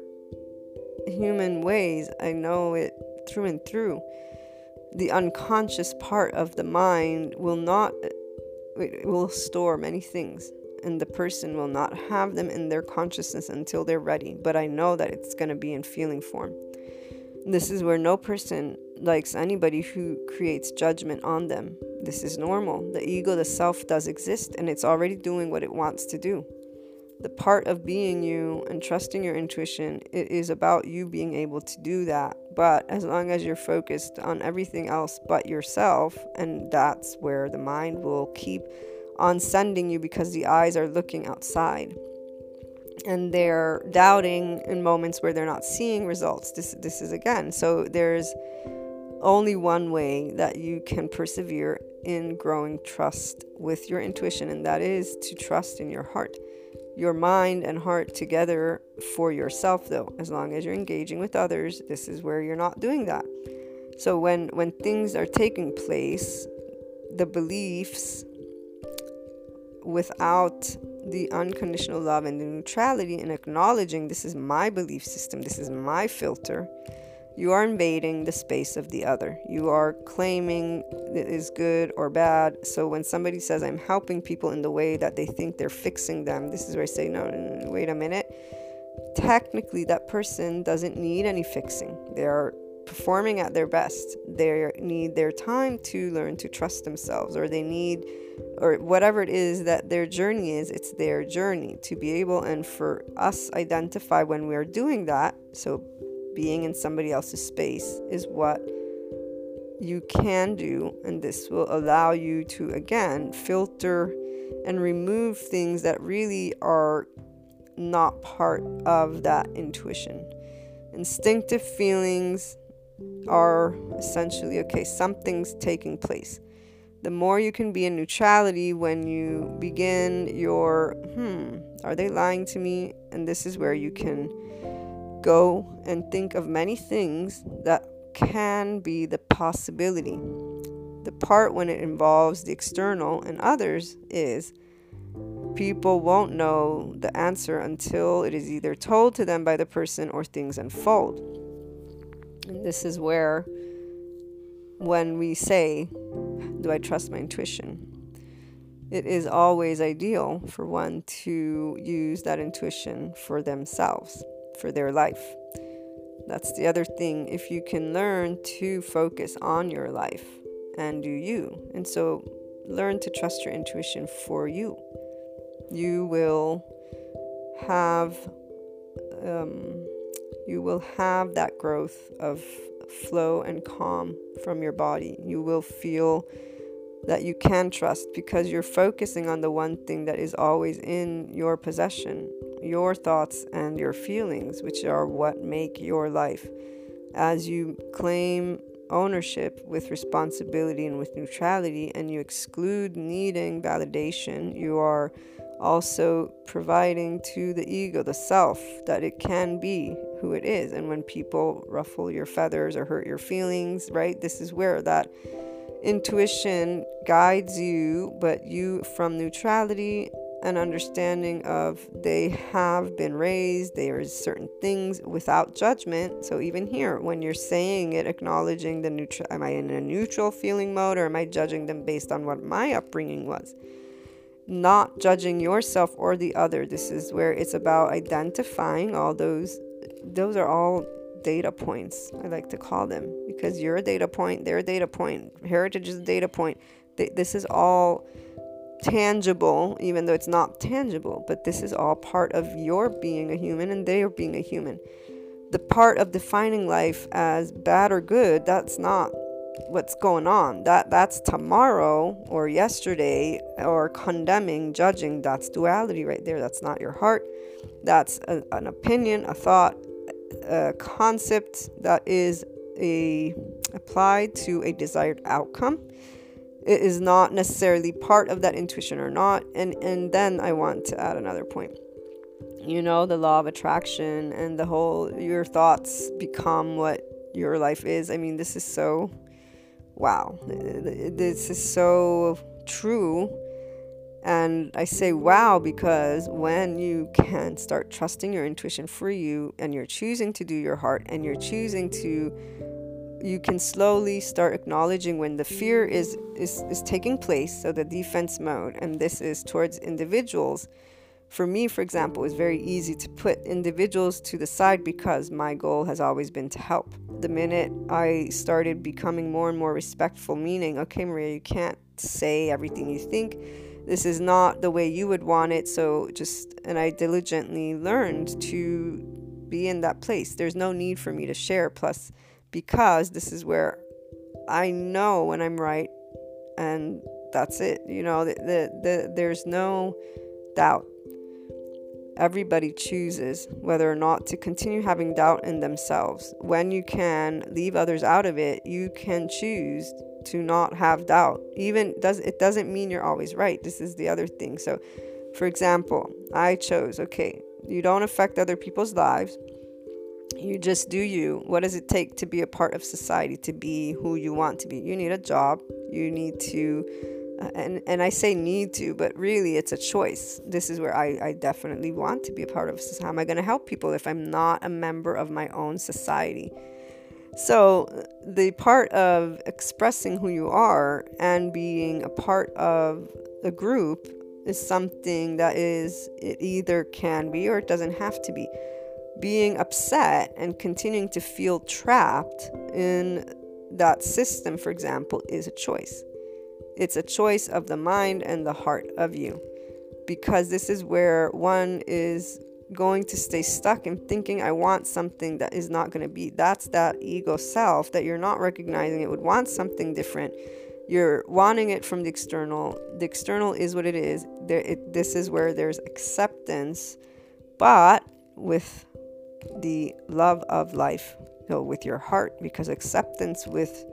human ways, I know it through and through the unconscious part of the mind will not it will store many things and the person will not have them in their consciousness until they're ready but i know that it's going to be in feeling form. This is where no person likes anybody who creates judgment on them. This is normal. The ego the self does exist and it's already doing what it wants to do. The part of being you and trusting your intuition it is about you being able to do that but as long as you're focused on everything else but yourself and that's where the mind will keep on sending you because the eyes are looking outside. And they're doubting in moments where they're not seeing results. This this is again so there's only one way that you can persevere in growing trust with your intuition and that is to trust in your heart your mind and heart together for yourself though. As long as you're engaging with others this is where you're not doing that. So when when things are taking place the beliefs without the unconditional love and the neutrality and acknowledging this is my belief system this is my filter you are invading the space of the other. You are claiming it is good or bad. So when somebody says, I'm helping people in the way that they think they're fixing them, this is where I say, no, no, no wait a minute. Technically, that person doesn't need any fixing. They are performing at their best. They need their time to learn to trust themselves, or they need, or whatever it is that their journey is, it's their journey to be able and for us identify when we are doing that. So being in somebody else's space is what you can do, and this will allow you to again filter and remove things that really are not part of that intuition. Instinctive feelings are essentially okay, something's taking place. The more you can be in neutrality when you begin your, hmm, are they lying to me? And this is where you can go and think of many things that can be the possibility. The part when it involves the external and others is people won't know the answer until it is either told to them by the person or things unfold. And this is where, when we say, Do I trust my intuition? It is always ideal for one to use that intuition for themselves for their life. That's the other thing. If you can learn to focus on your life and do you, and so learn to trust your intuition for you, you will have um, you will have that growth of flow and calm from your body. You will feel that you can trust because you're focusing on the one thing that is always in your possession your thoughts and your feelings, which are what make your life. As you claim ownership with responsibility and with neutrality, and you exclude needing validation, you are also providing to the ego, the self, that it can be who it is. And when people ruffle your feathers or hurt your feelings, right, this is where that intuition guides you, but you from neutrality an understanding of they have been raised, there is certain things without judgment. So even here, when you're saying it, acknowledging the neutral, am I in a neutral feeling mode or am I judging them based on what my upbringing was? Not judging yourself or the other. This is where it's about identifying all those those are all data points, I like to call them, because you're a data point, they're a data point, heritage is a data point. This is all tangible, even though it's not tangible, but this is all part of your being a human and they are being a human. The part of defining life as bad or good, that's not what's going on. That that's tomorrow or yesterday or condemning, judging. That's duality right there. That's not your heart. That's a, an opinion, a thought, a concept that is a applied to a desired outcome it is not necessarily part of that intuition or not. And and then i want to add another point. You know the law of attraction and the whole your thoughts become what your life is. I mean this is so wow. This is so true. And I say wow because when you can start trusting your intuition for you and you're choosing to do your heart and you're choosing to you can slowly start acknowledging when the fear is is, is taking place. So the defense mode and this is towards individuals. For me for example it's very easy to put individuals to the side because my goal has always been to help. The minute i started becoming more and more respectful meaning okay maria you can't say everything you think. This is not the way you would want it. So just and i diligently learned to be in that place. There's no need for me to share. Plus because this is where I know when I'm right, and that's it. You know, the, the, the, there's no doubt. Everybody chooses whether or not to continue having doubt in themselves. When you can leave others out of it, you can choose to not have doubt. Even does it doesn't mean you're always right. This is the other thing. So, for example, I chose okay, you don't affect other people's lives you just do you. What does it take to be a part of society, to be who you want to be? You need a job. You need to, uh, and, and I say need to, but really it's a choice. This is where I, I definitely want to be a part of society. How am I going to help people if I'm not a member of my own society? So, the part of expressing who you are and being a part of a group is something that is, it either can be or it doesn't have to be being upset and continuing to feel trapped in that system, for example, is a choice. It's a choice of the mind and the heart of you. Because this is where one is going to stay stuck in thinking, I want something that is not going to be. That's that ego self that you're not recognizing. It would want something different. You're wanting it from the external. The external is what it is. There, it, this is where there's acceptance, but with the love of life know, with your heart because acceptance with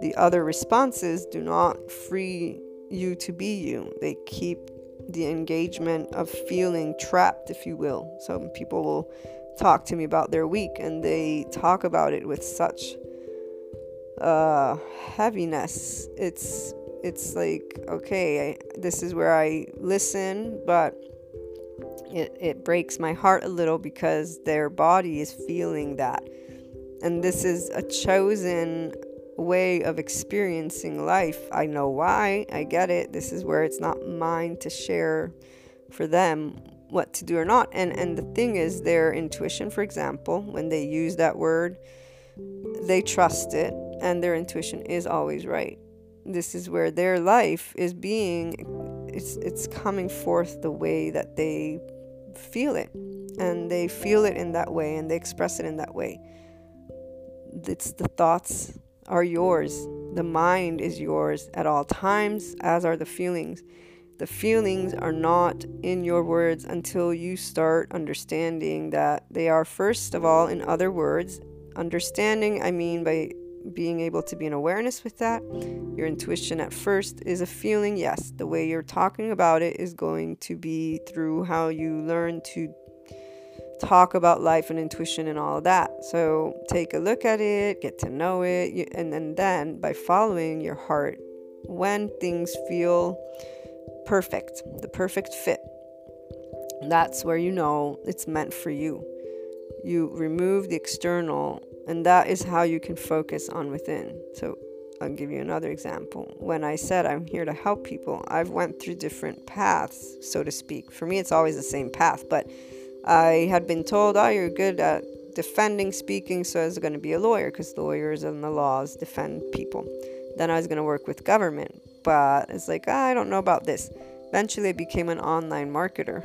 the other responses do not free you to be you. They keep the engagement of feeling trapped, if you will. Some people will talk to me about their week and they talk about it with such uh, heaviness. It's it's like okay, I, this is where I listen, but it, it breaks my heart a little because their body is feeling that. And this is a chosen way of experiencing life. I know why, I get it. This is where it's not mine to share for them what to do or not. And and the thing is their intuition, for example, when they use that word, they trust it and their intuition is always right. This is where their life is being it's it's coming forth the way that they feel it. And they feel it in that way and they express it in that way. It's the thoughts are yours. The mind is yours at all times as are the feelings. The feelings are not in your words until you start understanding that they are first of all in other words. Understanding i mean by being able to be in awareness with that. Your intuition at first is a feeling, yes. The way you're talking about it is going to be through how you learn to talk about life and intuition and all of that. So take a look at it, get to know it, and then, then by following your heart, when things feel perfect, the perfect fit, that's where you know it's meant for you. You remove the external and that is how you can focus on within so i'll give you another example when i said i'm here to help people i've went through different paths so to speak for me it's always the same path but i had been told oh you're good at defending speaking, so I was going to be a lawyer because lawyers and the laws defend people. Then I was going to work with government, but it's like, ah, I don't know about this. Eventually, I became an online marketer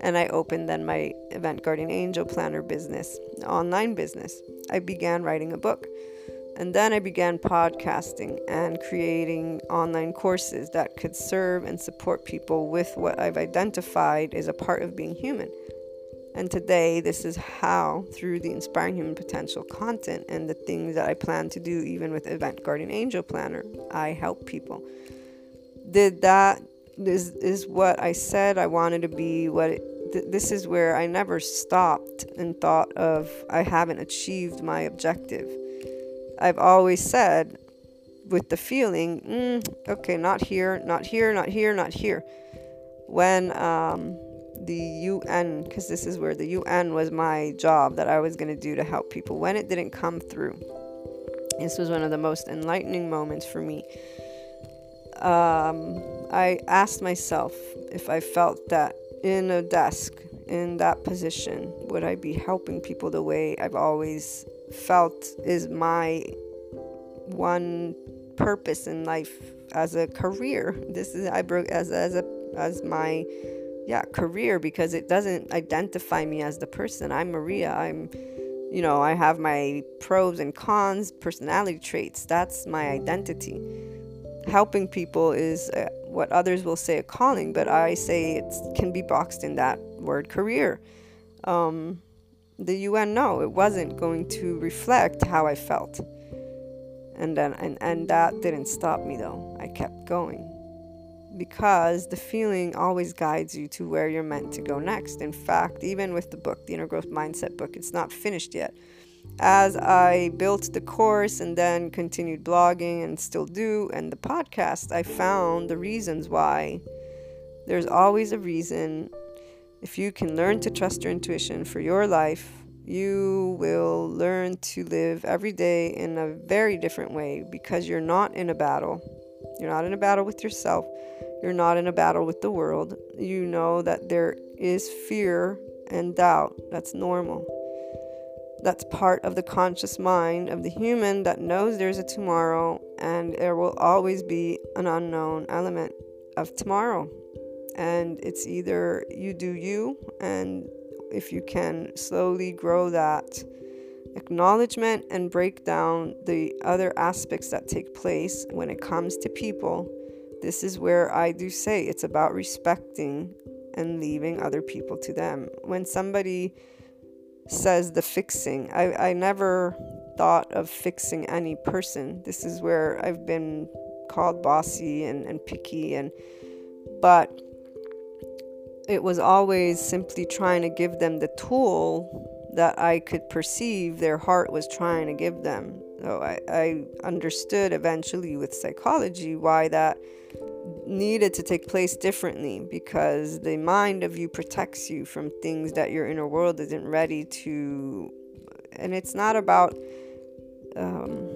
and I opened then my Event Guardian Angel Planner business, online business. I began writing a book. And then I began podcasting and creating online courses that could serve and support people with what I've identified as a part of being human. And today, this is how, through the Inspiring Human Potential content and the things that I plan to do, even with Event Guardian Angel Planner, I help people. Did that? This is what I said I wanted to be. What it, th- this is where I never stopped and thought of I haven't achieved my objective. I've always said, with the feeling, mm, okay, not here, not here, not here, not here. When um, the UN, because this is where the UN was my job that I was going to do to help people. When it didn't come through, this was one of the most enlightening moments for me. Um, I asked myself if I felt that in a desk, in that position, would I be helping people the way I've always felt is my one purpose in life as a career. This is I broke as as a as my yeah career because it doesn't identify me as the person. I'm maria. I'm you know i have my pros and cons personality traits. That's my identity helping people is uh, what others will say a calling but i say it can be boxed in that word career um, the un no it wasn't going to reflect how i felt and then and, and that didn't stop me though i kept going because the feeling always guides you to where you're meant to go next. In fact, even with the book, the Inner Growth Mindset book, it's not finished yet. As I built the course and then continued blogging and still do, and the podcast, I found the reasons why. There's always a reason. If you can learn to trust your intuition for your life, you will learn to live every day in a very different way because you're not in a battle. You're not in a battle with yourself. You're not in a battle with the world. You know that there is fear and doubt. That's normal. That's part of the conscious mind of the human that knows there's a tomorrow and there will always be an unknown element of tomorrow. And it's either you do you, and if you can slowly grow that acknowledgement and break down the other aspects that take place when it comes to people this is where I do say it's about respecting and leaving other people to them. When somebody says the fixing, I, I never thought of fixing any person. This is where I've been called bossy and, and picky and but it was always simply trying to give them the tool that I could perceive their heart was trying to give them. So I, I understood eventually with psychology why that needed to take place differently because the mind of you protects you from things that your inner world isn't ready to. And it's not about um,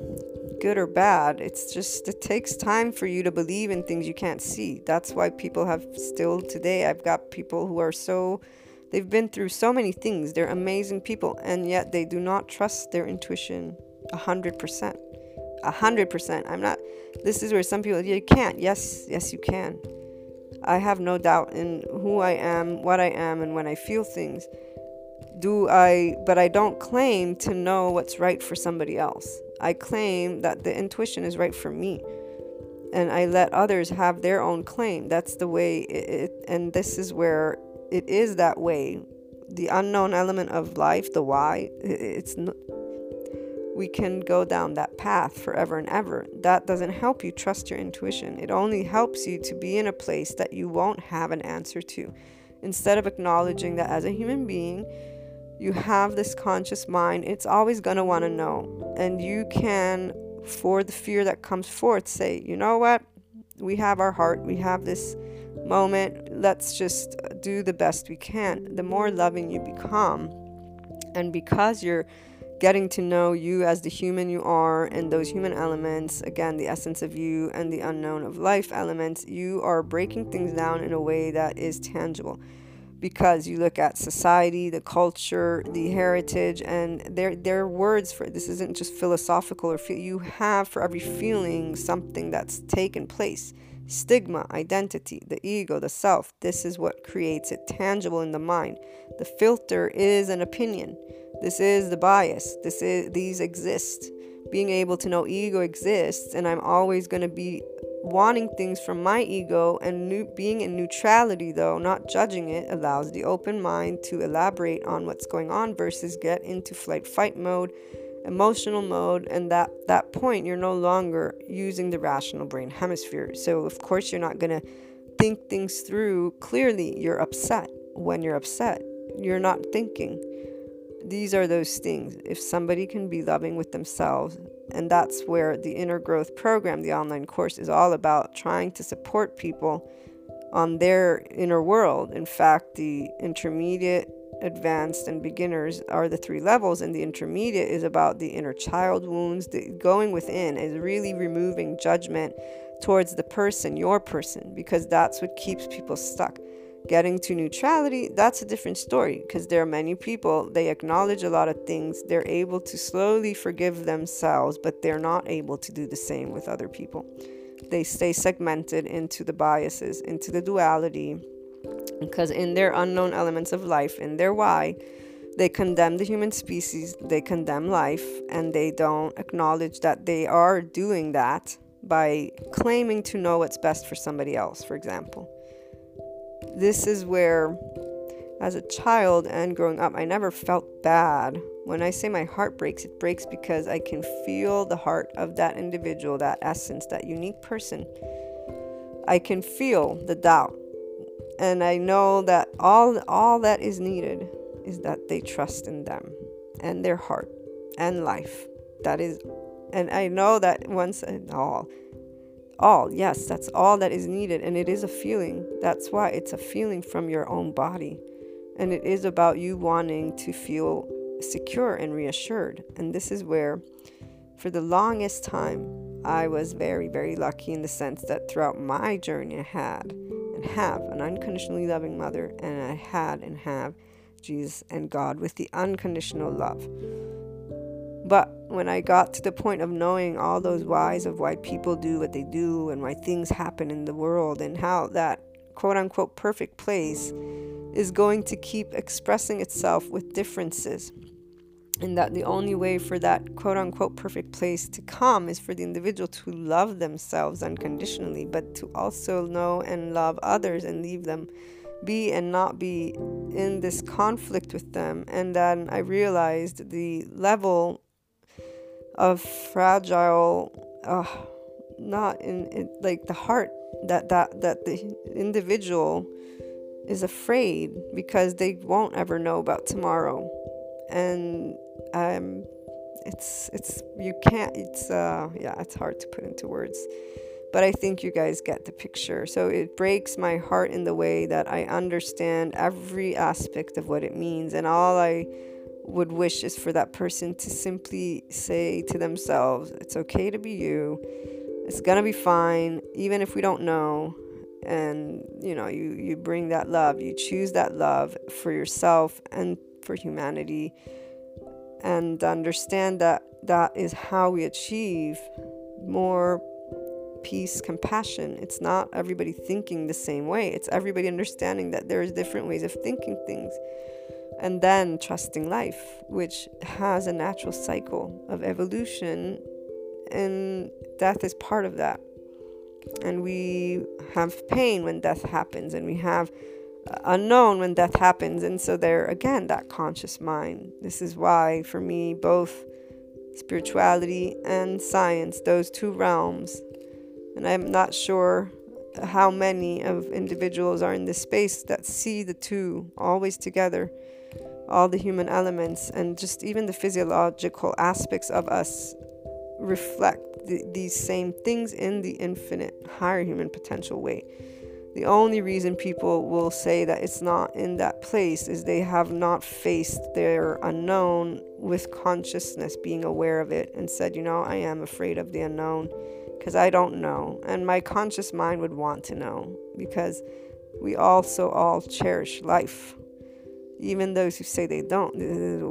good or bad. It's just, it takes time for you to believe in things you can't see. That's why people have still today, I've got people who are so. They've been through so many things. They're amazing people, and yet they do not trust their intuition 100% a hundred percent. I'm not. This is where some people you can't. Yes, yes, you can. I have no doubt in who I am, what I am, and when I feel things. Do I? But I don't claim to know what's right for somebody else. I claim that the intuition is right for me, and I let others have their own claim. That's the way it, it and this is where it is that way. The unknown element of life, the why, it's we can go down that path forever and ever. That doesn't help you trust your intuition. It only helps you to be in a place that you won't have an answer to. Instead of acknowledging that as a human being, you have this conscious mind, it's always going to want to know. And you can, for the fear that comes forth, say, you know what? We have our heart, we have this moment. Let's just do the best we can. The more loving you become, and because you're getting to know you as the human you are and those human elements, again, the essence of you and the unknown of life elements, you are breaking things down in a way that is tangible. because you look at society, the culture, the heritage, and their their words for it. This isn't just philosophical or feel. You have for every feeling something that's taken place. Stigma, identity, the ego, the self. This is what creates it tangible in the mind. The filter is an opinion. This is the bias. This is these exist. Being able to know ego exists, and I'm always going to be wanting things from my ego and new, being in neutrality though not judging it allows the open mind to elaborate on what's going on versus get into flight fight mode emotional mode and that that point you're no longer using the rational brain hemisphere so of course you're not going to think things through clearly you're upset when you're upset you're not thinking these are those things. If somebody can be loving with themselves, and that's where the inner growth program, the online course, is all about trying to support people on their inner world. In fact, the intermediate, advanced, and beginners are the three levels, and the intermediate is about the inner child wounds. The going within is really removing judgment towards the person, your person, because that's what keeps people stuck getting to neutrality that's a different story because there are many people they acknowledge a lot of things they're able to slowly forgive themselves but they're not able to do the same with other people they stay segmented into the biases into the duality because in their unknown elements of life in their why they condemn the human species they condemn life and they don't acknowledge that they are doing that by claiming to know what's best for somebody else for example this is where, as a child and growing up, I never felt bad. When I say my heart breaks, it breaks because I can feel the heart of that individual, that essence, that unique person. I can feel the doubt. And I know that all, all that is needed is that they trust in them and their heart and life. That is, and I know that once and all, all. Yes, that's all that is needed. And it is a feeling. That's why it's a feeling from your own body. And it is about you wanting to feel secure and reassured. And this is where, for the longest time, I was very, very lucky in the sense that throughout my journey, I had have an unconditionally loving mother, and I had and have Jesus and God with the unconditional love. But when I got to the point of knowing all those whys of why people do what they do and why things happen in the world and how that quote unquote perfect place is going to keep expressing itself with differences. And that the only way for that quote unquote perfect place to come is for the individual to love themselves unconditionally, but to also know and love others and leave them be and not be in this conflict with them. And then I realized the level of fragile uh, not in, in like the heart that that that the individual is afraid because they won't ever know about tomorrow and um it's it's you can't it's uh yeah it's hard to put into words but I think you guys get the picture. So it breaks my heart in the way that I understand every aspect of what it means and all I would wish is for that person to simply say to themselves, it's okay to be you. It's to be fine even if we don't know. And you know, you you bring that love, you choose that love for yourself and for humanity and understand that that is how we achieve more peace, compassion. It's not everybody thinking the same way. It's everybody understanding that there's different ways of thinking things and then trusting life, which has a natural cycle of evolution, and death is part of that. And we have pain when death happens, and we have unknown when death happens. And so, there again, that conscious mind. This is why, for me, both spirituality and science, those two realms, and I'm not sure how many of individuals are in this space that see the two always together all the human elements and just even the physiological aspects of us reflect the, these same things in the infinite higher human potential way. The only reason people will say that it's not in that place is they have not faced their unknown with consciousness, being aware of it, and said, You know, I am afraid of the unknown because I don't know. And my conscious mind would want to know because we also all cherish life. Even those who say they don't,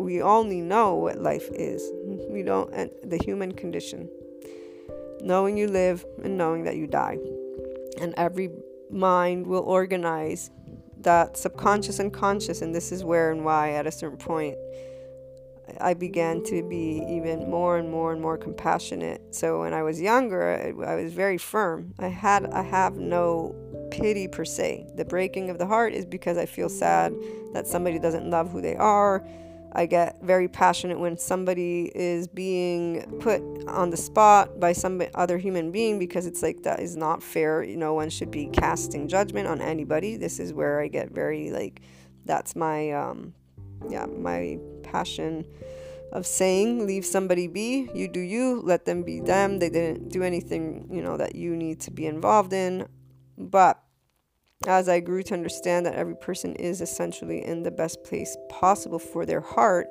we only know what life is. We don't, and the human condition. Knowing you live and knowing that you die. And every mind will organize that subconscious and conscious, and this is where and why at a certain point I began to be even more and more and more compassionate. So when I was younger, I, was very firm. I had I have no pity per se. The breaking of the heart is because I feel sad that somebody doesn't love who they are. I get very passionate when somebody is being put on the spot by some other human being because it's like that is not fair. No one should be casting judgment on anybody. This is where I get very like that's my um yeah, my passion of saying leave somebody be you do you let them be them they didn't do anything you know that you need to be involved in but as i grew to understand that every person is essentially in the best place possible for their heart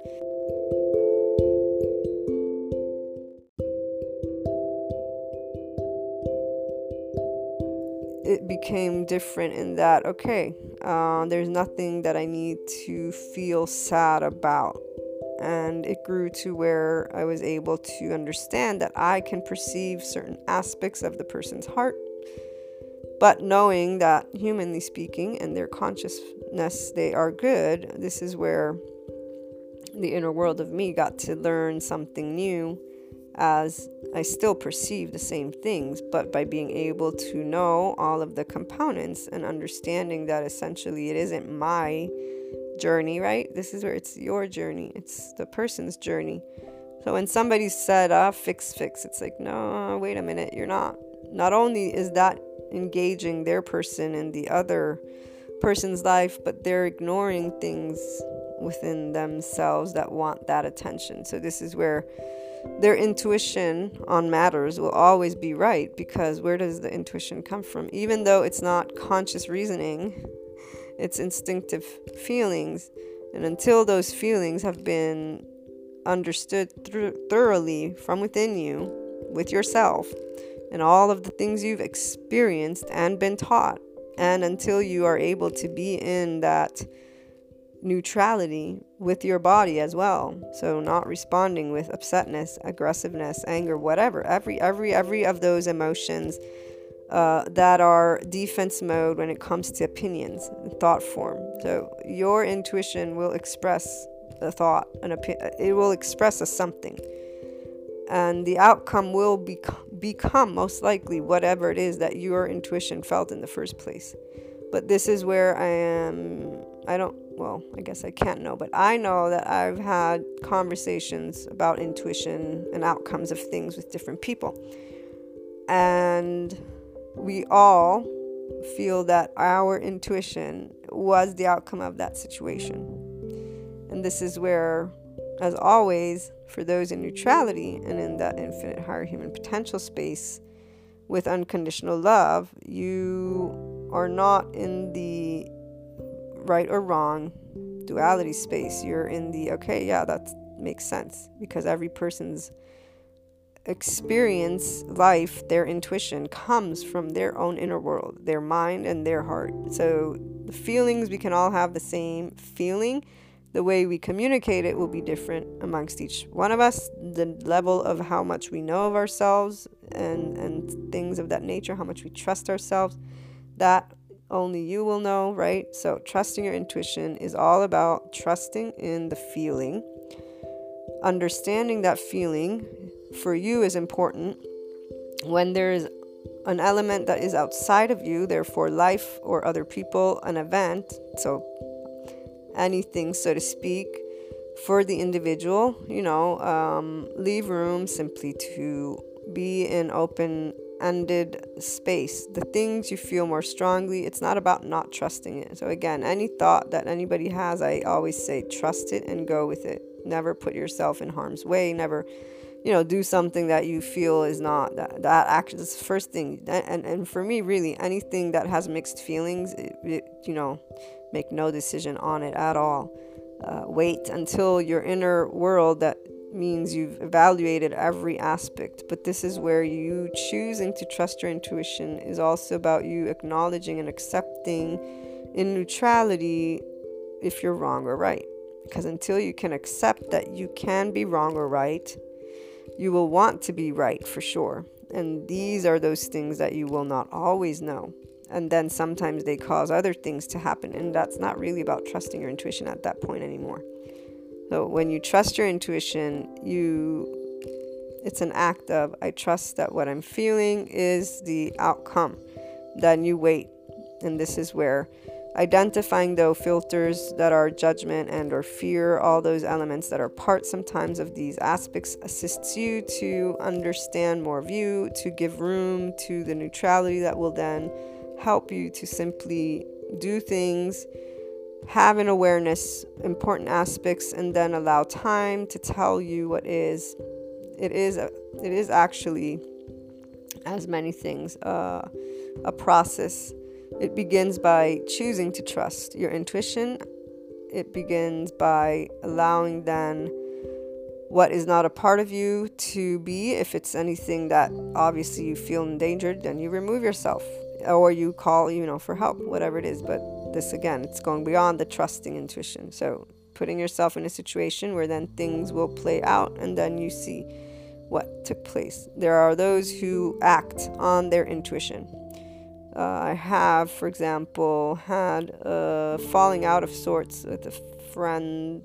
it became different in that okay uh, there's nothing that i need to feel sad about. And it grew to where i was able to understand that i can perceive certain aspects of the person's heart but knowing that humanly speaking and their consciousness they are good this is where the inner world of me got to learn something new as I still perceive the same things, but by being able to know all of the components and understanding that essentially it isn't my journey, right? This is where it's your journey, it's the person's journey. So when somebody said, ah, fix, fix, it's like, no, wait a minute, you're not. Not only is that engaging their person in the other person's life, but they're ignoring things within themselves that want that attention. So this is where their intuition on matters will always be right because where does the intuition come from? Even though it's not conscious reasoning, it's instinctive feelings. And until those feelings have been understood th- thoroughly from within you, with yourself, and all of the things you've experienced and been taught, and until you are able to be in that neutrality with your body as well. So not responding with upsetness, aggressiveness, anger, whatever. Every every every of those emotions uh, that are defense mode when it comes to opinions, thought form. So your intuition will express a thought, an opinion. it will express a something. And the outcome will be- become most likely whatever it is that your intuition felt in the first place. But this is where I am, I don't well, I guess I can't know, but I know that I've had conversations about intuition and outcomes of things with different people. And we all feel that our intuition was the outcome of that situation. And this is where, as always, for those in neutrality and in that infinite higher human potential space with unconditional love, you are not in the right or wrong duality space. You're in the okay, yeah, that makes sense because every person's experience, life, their intuition comes from their own inner world, their mind and their heart. So the feelings, we can all have the same feeling. The way we communicate it will be different amongst each one of us. The level of how much we know of ourselves and, and things of that nature, how much we trust ourselves, that only you will know, right? So, trusting your intuition is all about trusting in the feeling. Understanding that feeling for you is important when there is an element that is outside of you, therefore, life or other people, an event, so anything, so to speak, for the individual, you know, um, leave room simply to be in open ended space. The things you feel more strongly, it's not about not trusting it. So, again, any thought that anybody has, I always say trust it and go with it. Never put yourself in harm's way. Never, you know, do something that you feel is not that, that action is the first thing. And, and for me, really, anything that has mixed feelings, it, it, you know, make no decision on it at all. Uh, wait until your inner world that means you've evaluated every aspect, but this is where you choosing to trust your intuition is also about you acknowledging and accepting in neutrality if you're wrong or right. Because until you can accept that you can be wrong or right, you will want to be right for sure. And these are those things that you will not always know. And then sometimes they cause other things to happen. And that's not really about trusting your intuition at that point anymore. So when you trust your intuition, you it's an act of I trust that what I'm feeling is the outcome. Then you wait. And this is where identifying though filters that are judgment and or fear all those elements that are part sometimes of these aspects assists you to understand more of you to give room to the neutrality that will then help you to simply do things have an awareness important aspects and then allow time to tell you what is it is a, it is actually as many things uh, a process it begins by choosing to trust your intuition. It begins by allowing then what is not a part of you to be. If it's anything that obviously you feel endangered, then you remove yourself or you call, you know, for help, whatever it is. But this again, it's going beyond the trusting intuition. So putting yourself in a situation where then things will play out and then you see what took place. There are those who act on their intuition I have, for example, had a falling out of sorts with a friend.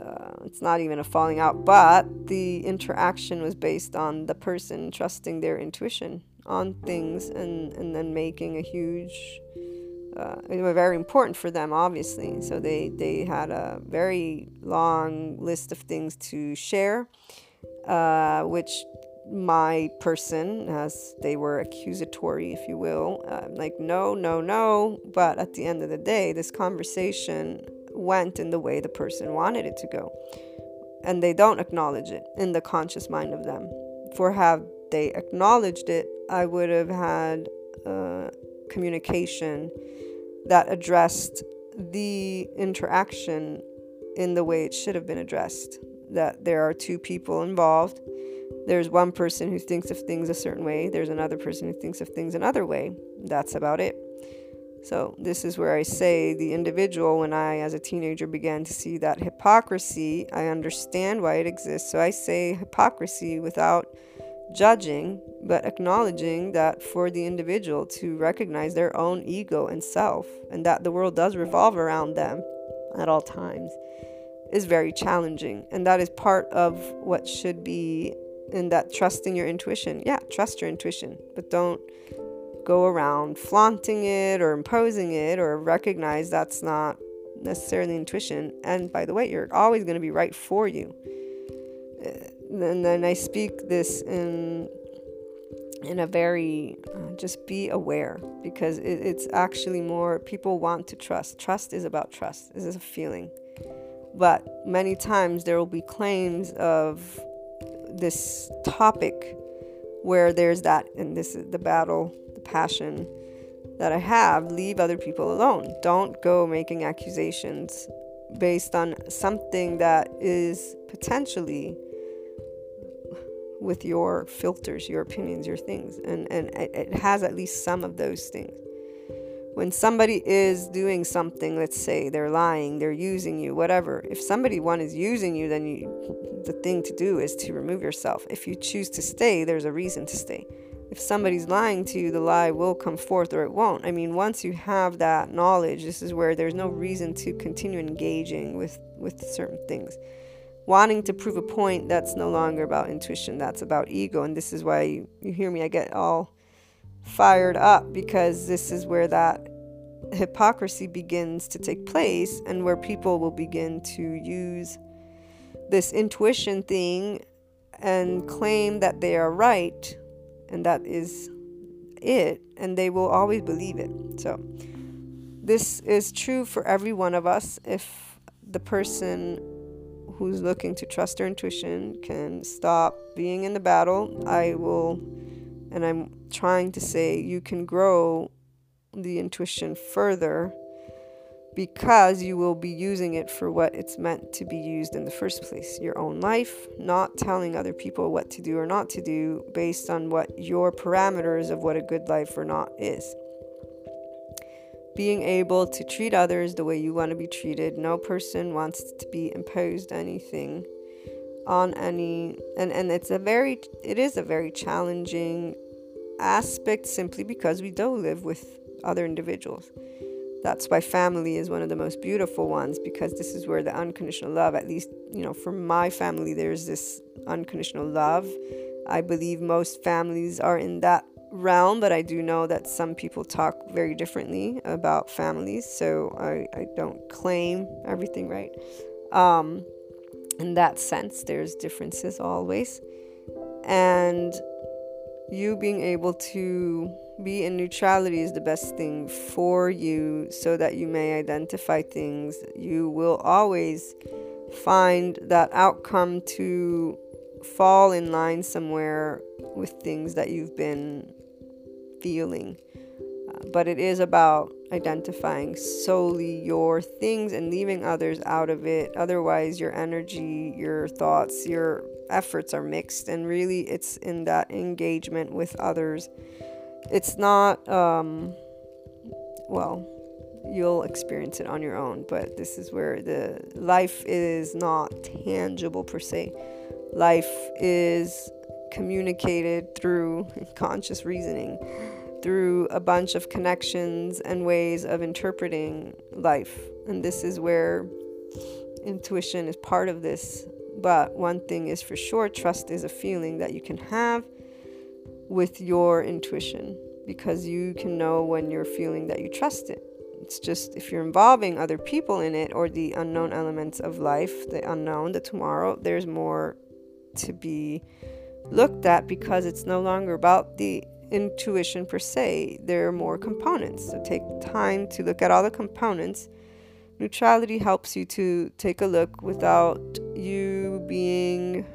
Uh, it's not even a falling out, but the interaction was based on the person trusting their intuition on things and, and then making a huge. Uh, it was very important for them, obviously. So they, they had a very long list of things to share, uh, which my person, as they were accusatory, if you will, uh, like, no, no, no. But at the end of the day, this conversation went in the way the person wanted it to go. And they don't acknowledge it in the conscious mind of them. For have they acknowledged it, I would have had uh, communication that addressed the interaction in the way it should have been addressed. That there are two people involved there's one person who thinks of things a certain way, there's another person who thinks of things another way. That's about it. So, this is where I say the individual, when I, as a teenager, began to see that hypocrisy, I understand why it exists. So, I say hypocrisy without judging, but acknowledging that for the individual to recognize their own ego and self, and that the world does revolve around them at all times, is very challenging. And that is part of what should be in that trusting your intuition. Yeah, trust your intuition, but don't go around flaunting it or imposing it or recognize that's not necessarily intuition. And by the way, you're always going to be right for you. And then I speak this in in a very uh, just be aware because it, it's actually more people want to trust. Trust is about trust. This is a feeling. But many times there will be claims of this topic where there's that, and this is the battle, the passion that I have, leave other people alone. Don't go making accusations based on something that is potentially with your filters, your opinions, your things. And, and it has at least some of those things when somebody is doing something, let's say they're lying, they're using you, whatever. If somebody one is using you, then you, the thing to do is to remove yourself. If you choose to stay, there's a reason to stay. If somebody's lying to you, the lie will come forth or it won't. I mean, once you have that knowledge, this is where there's no reason to continue engaging with with certain things. Wanting to prove a point that's no longer about intuition, that's about ego, and this is why you, you hear me. I get all fired up because this is where that hypocrisy begins to take place and where people will begin to use this intuition thing and claim that they are right and that is it and they will always believe it. So this is true for every one of us. If the person who's looking to trust their intuition can stop being in the battle i will and I'm trying to say you can grow the intuition further because you will be using it for what it's meant to be used in the first place your own life, not telling other people what to do or not to do based on what your parameters of what a good life or not is. Being able to treat others the way you want to be treated. No person wants to be imposed anything on any and and it's a very it is a very challenging aspect simply because we do live with other individuals that's why family is one of the most beautiful ones because this is where the unconditional love, at least, you know, for my family, there's this unconditional love. I believe most families are in that realm, but I do know that some people talk very differently about families, so I, I don't claim everything right. Um, in that sense, there's differences always. And you being able to be in neutrality is the best thing for you so that you may identify things. You will always find that outcome to fall in line somewhere with things that you've been feeling. Uh, but it is about identifying solely your things and leaving others out of it. Otherwise, your energy, your thoughts, your efforts are mixed, and really it's in that engagement with others. It's not um, well you'll experience it on your own but this is where the life is not tangible per se. Life is communicated through conscious reasoning through a bunch of connections and ways of interpreting life. And this is where intuition is part of this but one thing is for sure trust is a feeling that you can have with your intuition because you can know when you're feeling that you trust it. It's just if you're involving other people in it or the unknown elements of life, the unknown, the tomorrow, there's more to be looked at because it's no longer about the intuition per se. There are more components. So take time to look at all the components. Neutrality helps you to take a look without you being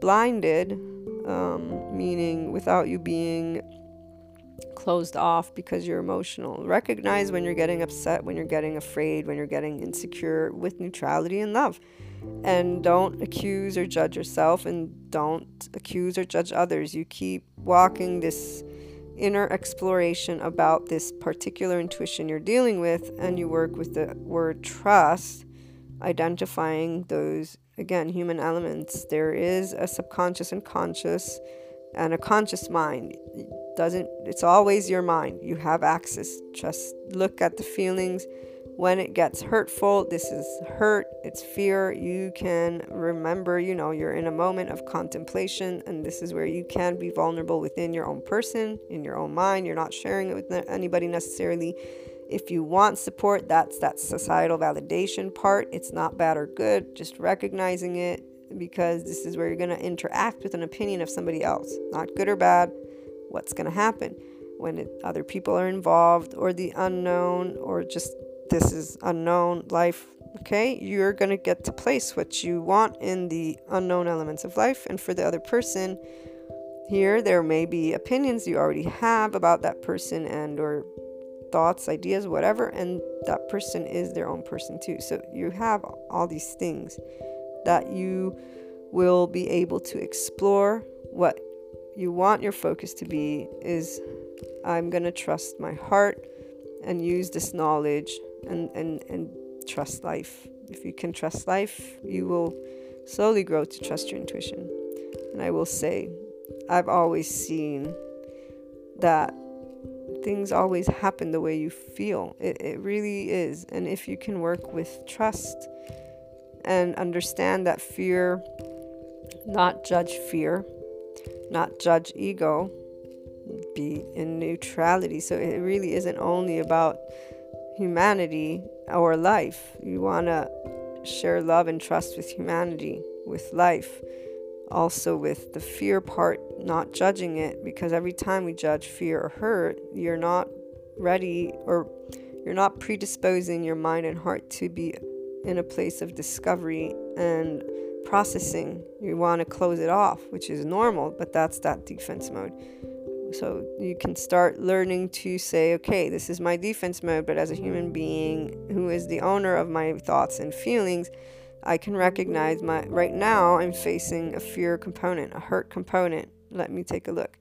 blinded um, meaning without you being closed off because you're emotional. Recognize when you're getting upset, when you're getting afraid, when you're getting insecure with neutrality and love. And don't accuse or judge yourself and don't accuse or judge others. You keep walking this inner exploration about this particular intuition you're dealing with, and you work with the word trust, identifying those again, human elements. There is a subconscious and conscious and a conscious mind. It doesn't it's always your mind. You have access. Just look at the feelings when it gets hurtful. This is hurt, it's fear. You can remember, you know, you're in a moment of contemplation and this is where you can be vulnerable within your own person, in your own mind. You're not sharing it with anybody necessarily if you want support, that's that societal validation part. It's not bad or good, just recognizing it because this is where you're going to interact with an opinion of somebody else. Not good or bad, what's going to happen when it, other people are involved or the unknown or just this is unknown life. Okay, you're going to get to place what you want in the unknown elements of life, and for the other person, here there may be opinions you already have about that person and or thoughts, ideas, whatever, and that person is their own person too. So you have all these things that you will be able to explore. What you want your focus to be is I'm going to trust my heart and use this knowledge and, and, and trust life. If you can trust life, you will slowly grow to trust your intuition. And I will say, I've always seen that things always happen the way you feel. It, it really is. And if you can work with trust and understand that fear, not judge fear, not judge ego, be in neutrality. So it really isn't only about humanity or life. You want to share love and trust with humanity, with life also with the fear part, not judging it, because every time we judge fear or hurt, you're not ready or you're not predisposing your mind and heart to be in a place of discovery and processing. You want to close it off, which is normal, but that's that defense mode. So you can start learning to say, okay, this is my defense mode, but as a human being who is the owner of my thoughts and feelings, I can recognize my right now I'm facing a fear component, a hurt component. Let me take a look.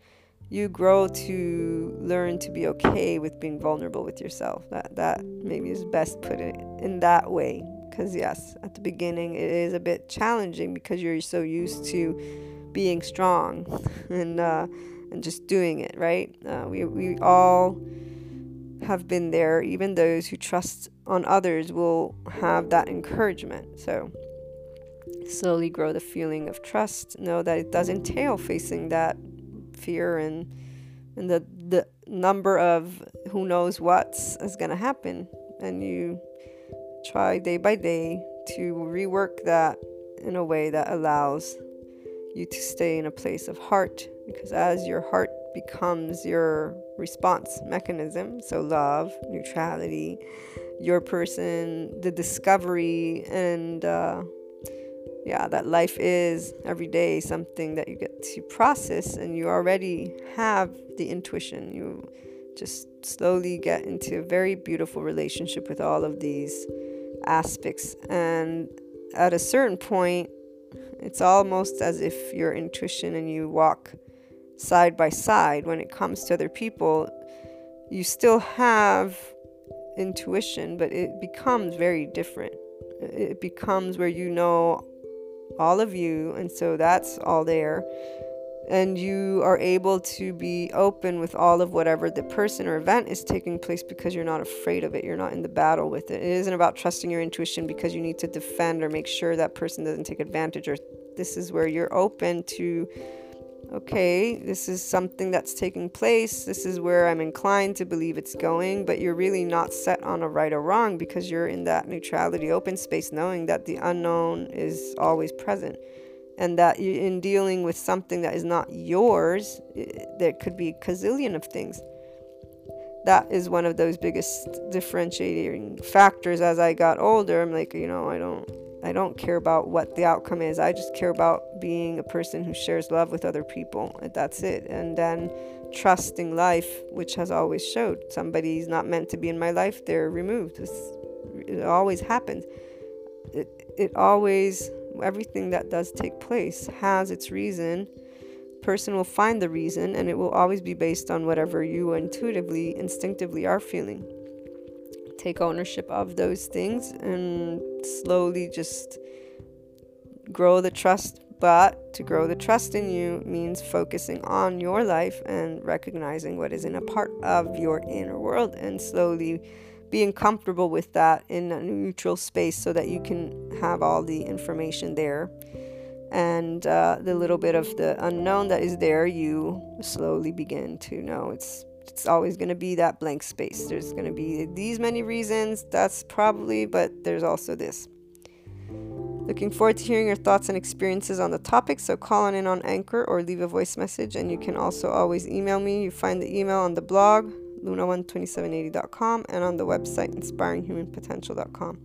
You grow to learn to be okay with being vulnerable with yourself. That that maybe is best put it in that way. Because yes, at the beginning it is a bit challenging because you're so used to being strong and uh, and just doing it right. Uh, we we all have been there. Even those who trust on others will have that encouragement. So, slowly grow the feeling of trust. Know that it does entail facing that fear and and the the number of who knows what's is going to happen, and you try day by day to rework that in a way that allows you to stay in a place of heart because as your heart becomes your response mechanism. So love neutrality your person the discovery and uh, yeah that life is every day something that you get to process and you already have the intuition. You just slowly get into a very beautiful relationship with all of these aspects. And at a certain point it's almost as if your intuition and you walk side by side when it comes to other people. You still have intuition, but it becomes very different. It becomes where you know all of you, and so that's all there. And you are able to be open with all of whatever the person or event is taking place because you're not afraid of it. You're not in the battle with it. It isn't about trusting your intuition because you need to defend or make sure that person doesn't take advantage or this is where you're open to okay, this is something that's taking place. This is where I'm inclined to believe it's going, but you're really not set on a right or wrong because you're in that neutrality, open space, knowing that the unknown is always present. And that in dealing with something that is not yours, there could be a gazillion of things. That is one of those biggest differentiating factors as I got older. I'm like, you know, I don't I don't care about what the outcome is. I just care about being a person who shares love with other people. That's it. And then trusting life, which has always showed somebody's not meant to be in my life, they're removed. It's, it always happens. It, it always, everything that does take place has its reason. Person will find the reason, and it will always be based on whatever you intuitively, instinctively are feeling take ownership of those things and slowly just grow the trust. But to grow the trust in you means focusing on your life and recognizing what is in a part of your inner world and slowly being comfortable with that in a neutral space so that you can have all the information there. And uh, the little bit of the unknown that is there, you slowly begin to know it's it's always going to be that blank space. There's going to be these many reasons, that's probably, but there's also this. Looking forward to hearing your thoughts and experiences on the topic, so call on in on Anchor or leave a voice message, and you can also always email me. You find the email on the blog, luna12780.com, and on the website, inspiringhumanpotential.com.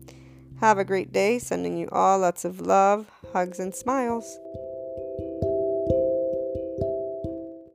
Have a great day, sending you all lots of love, hugs, and smiles.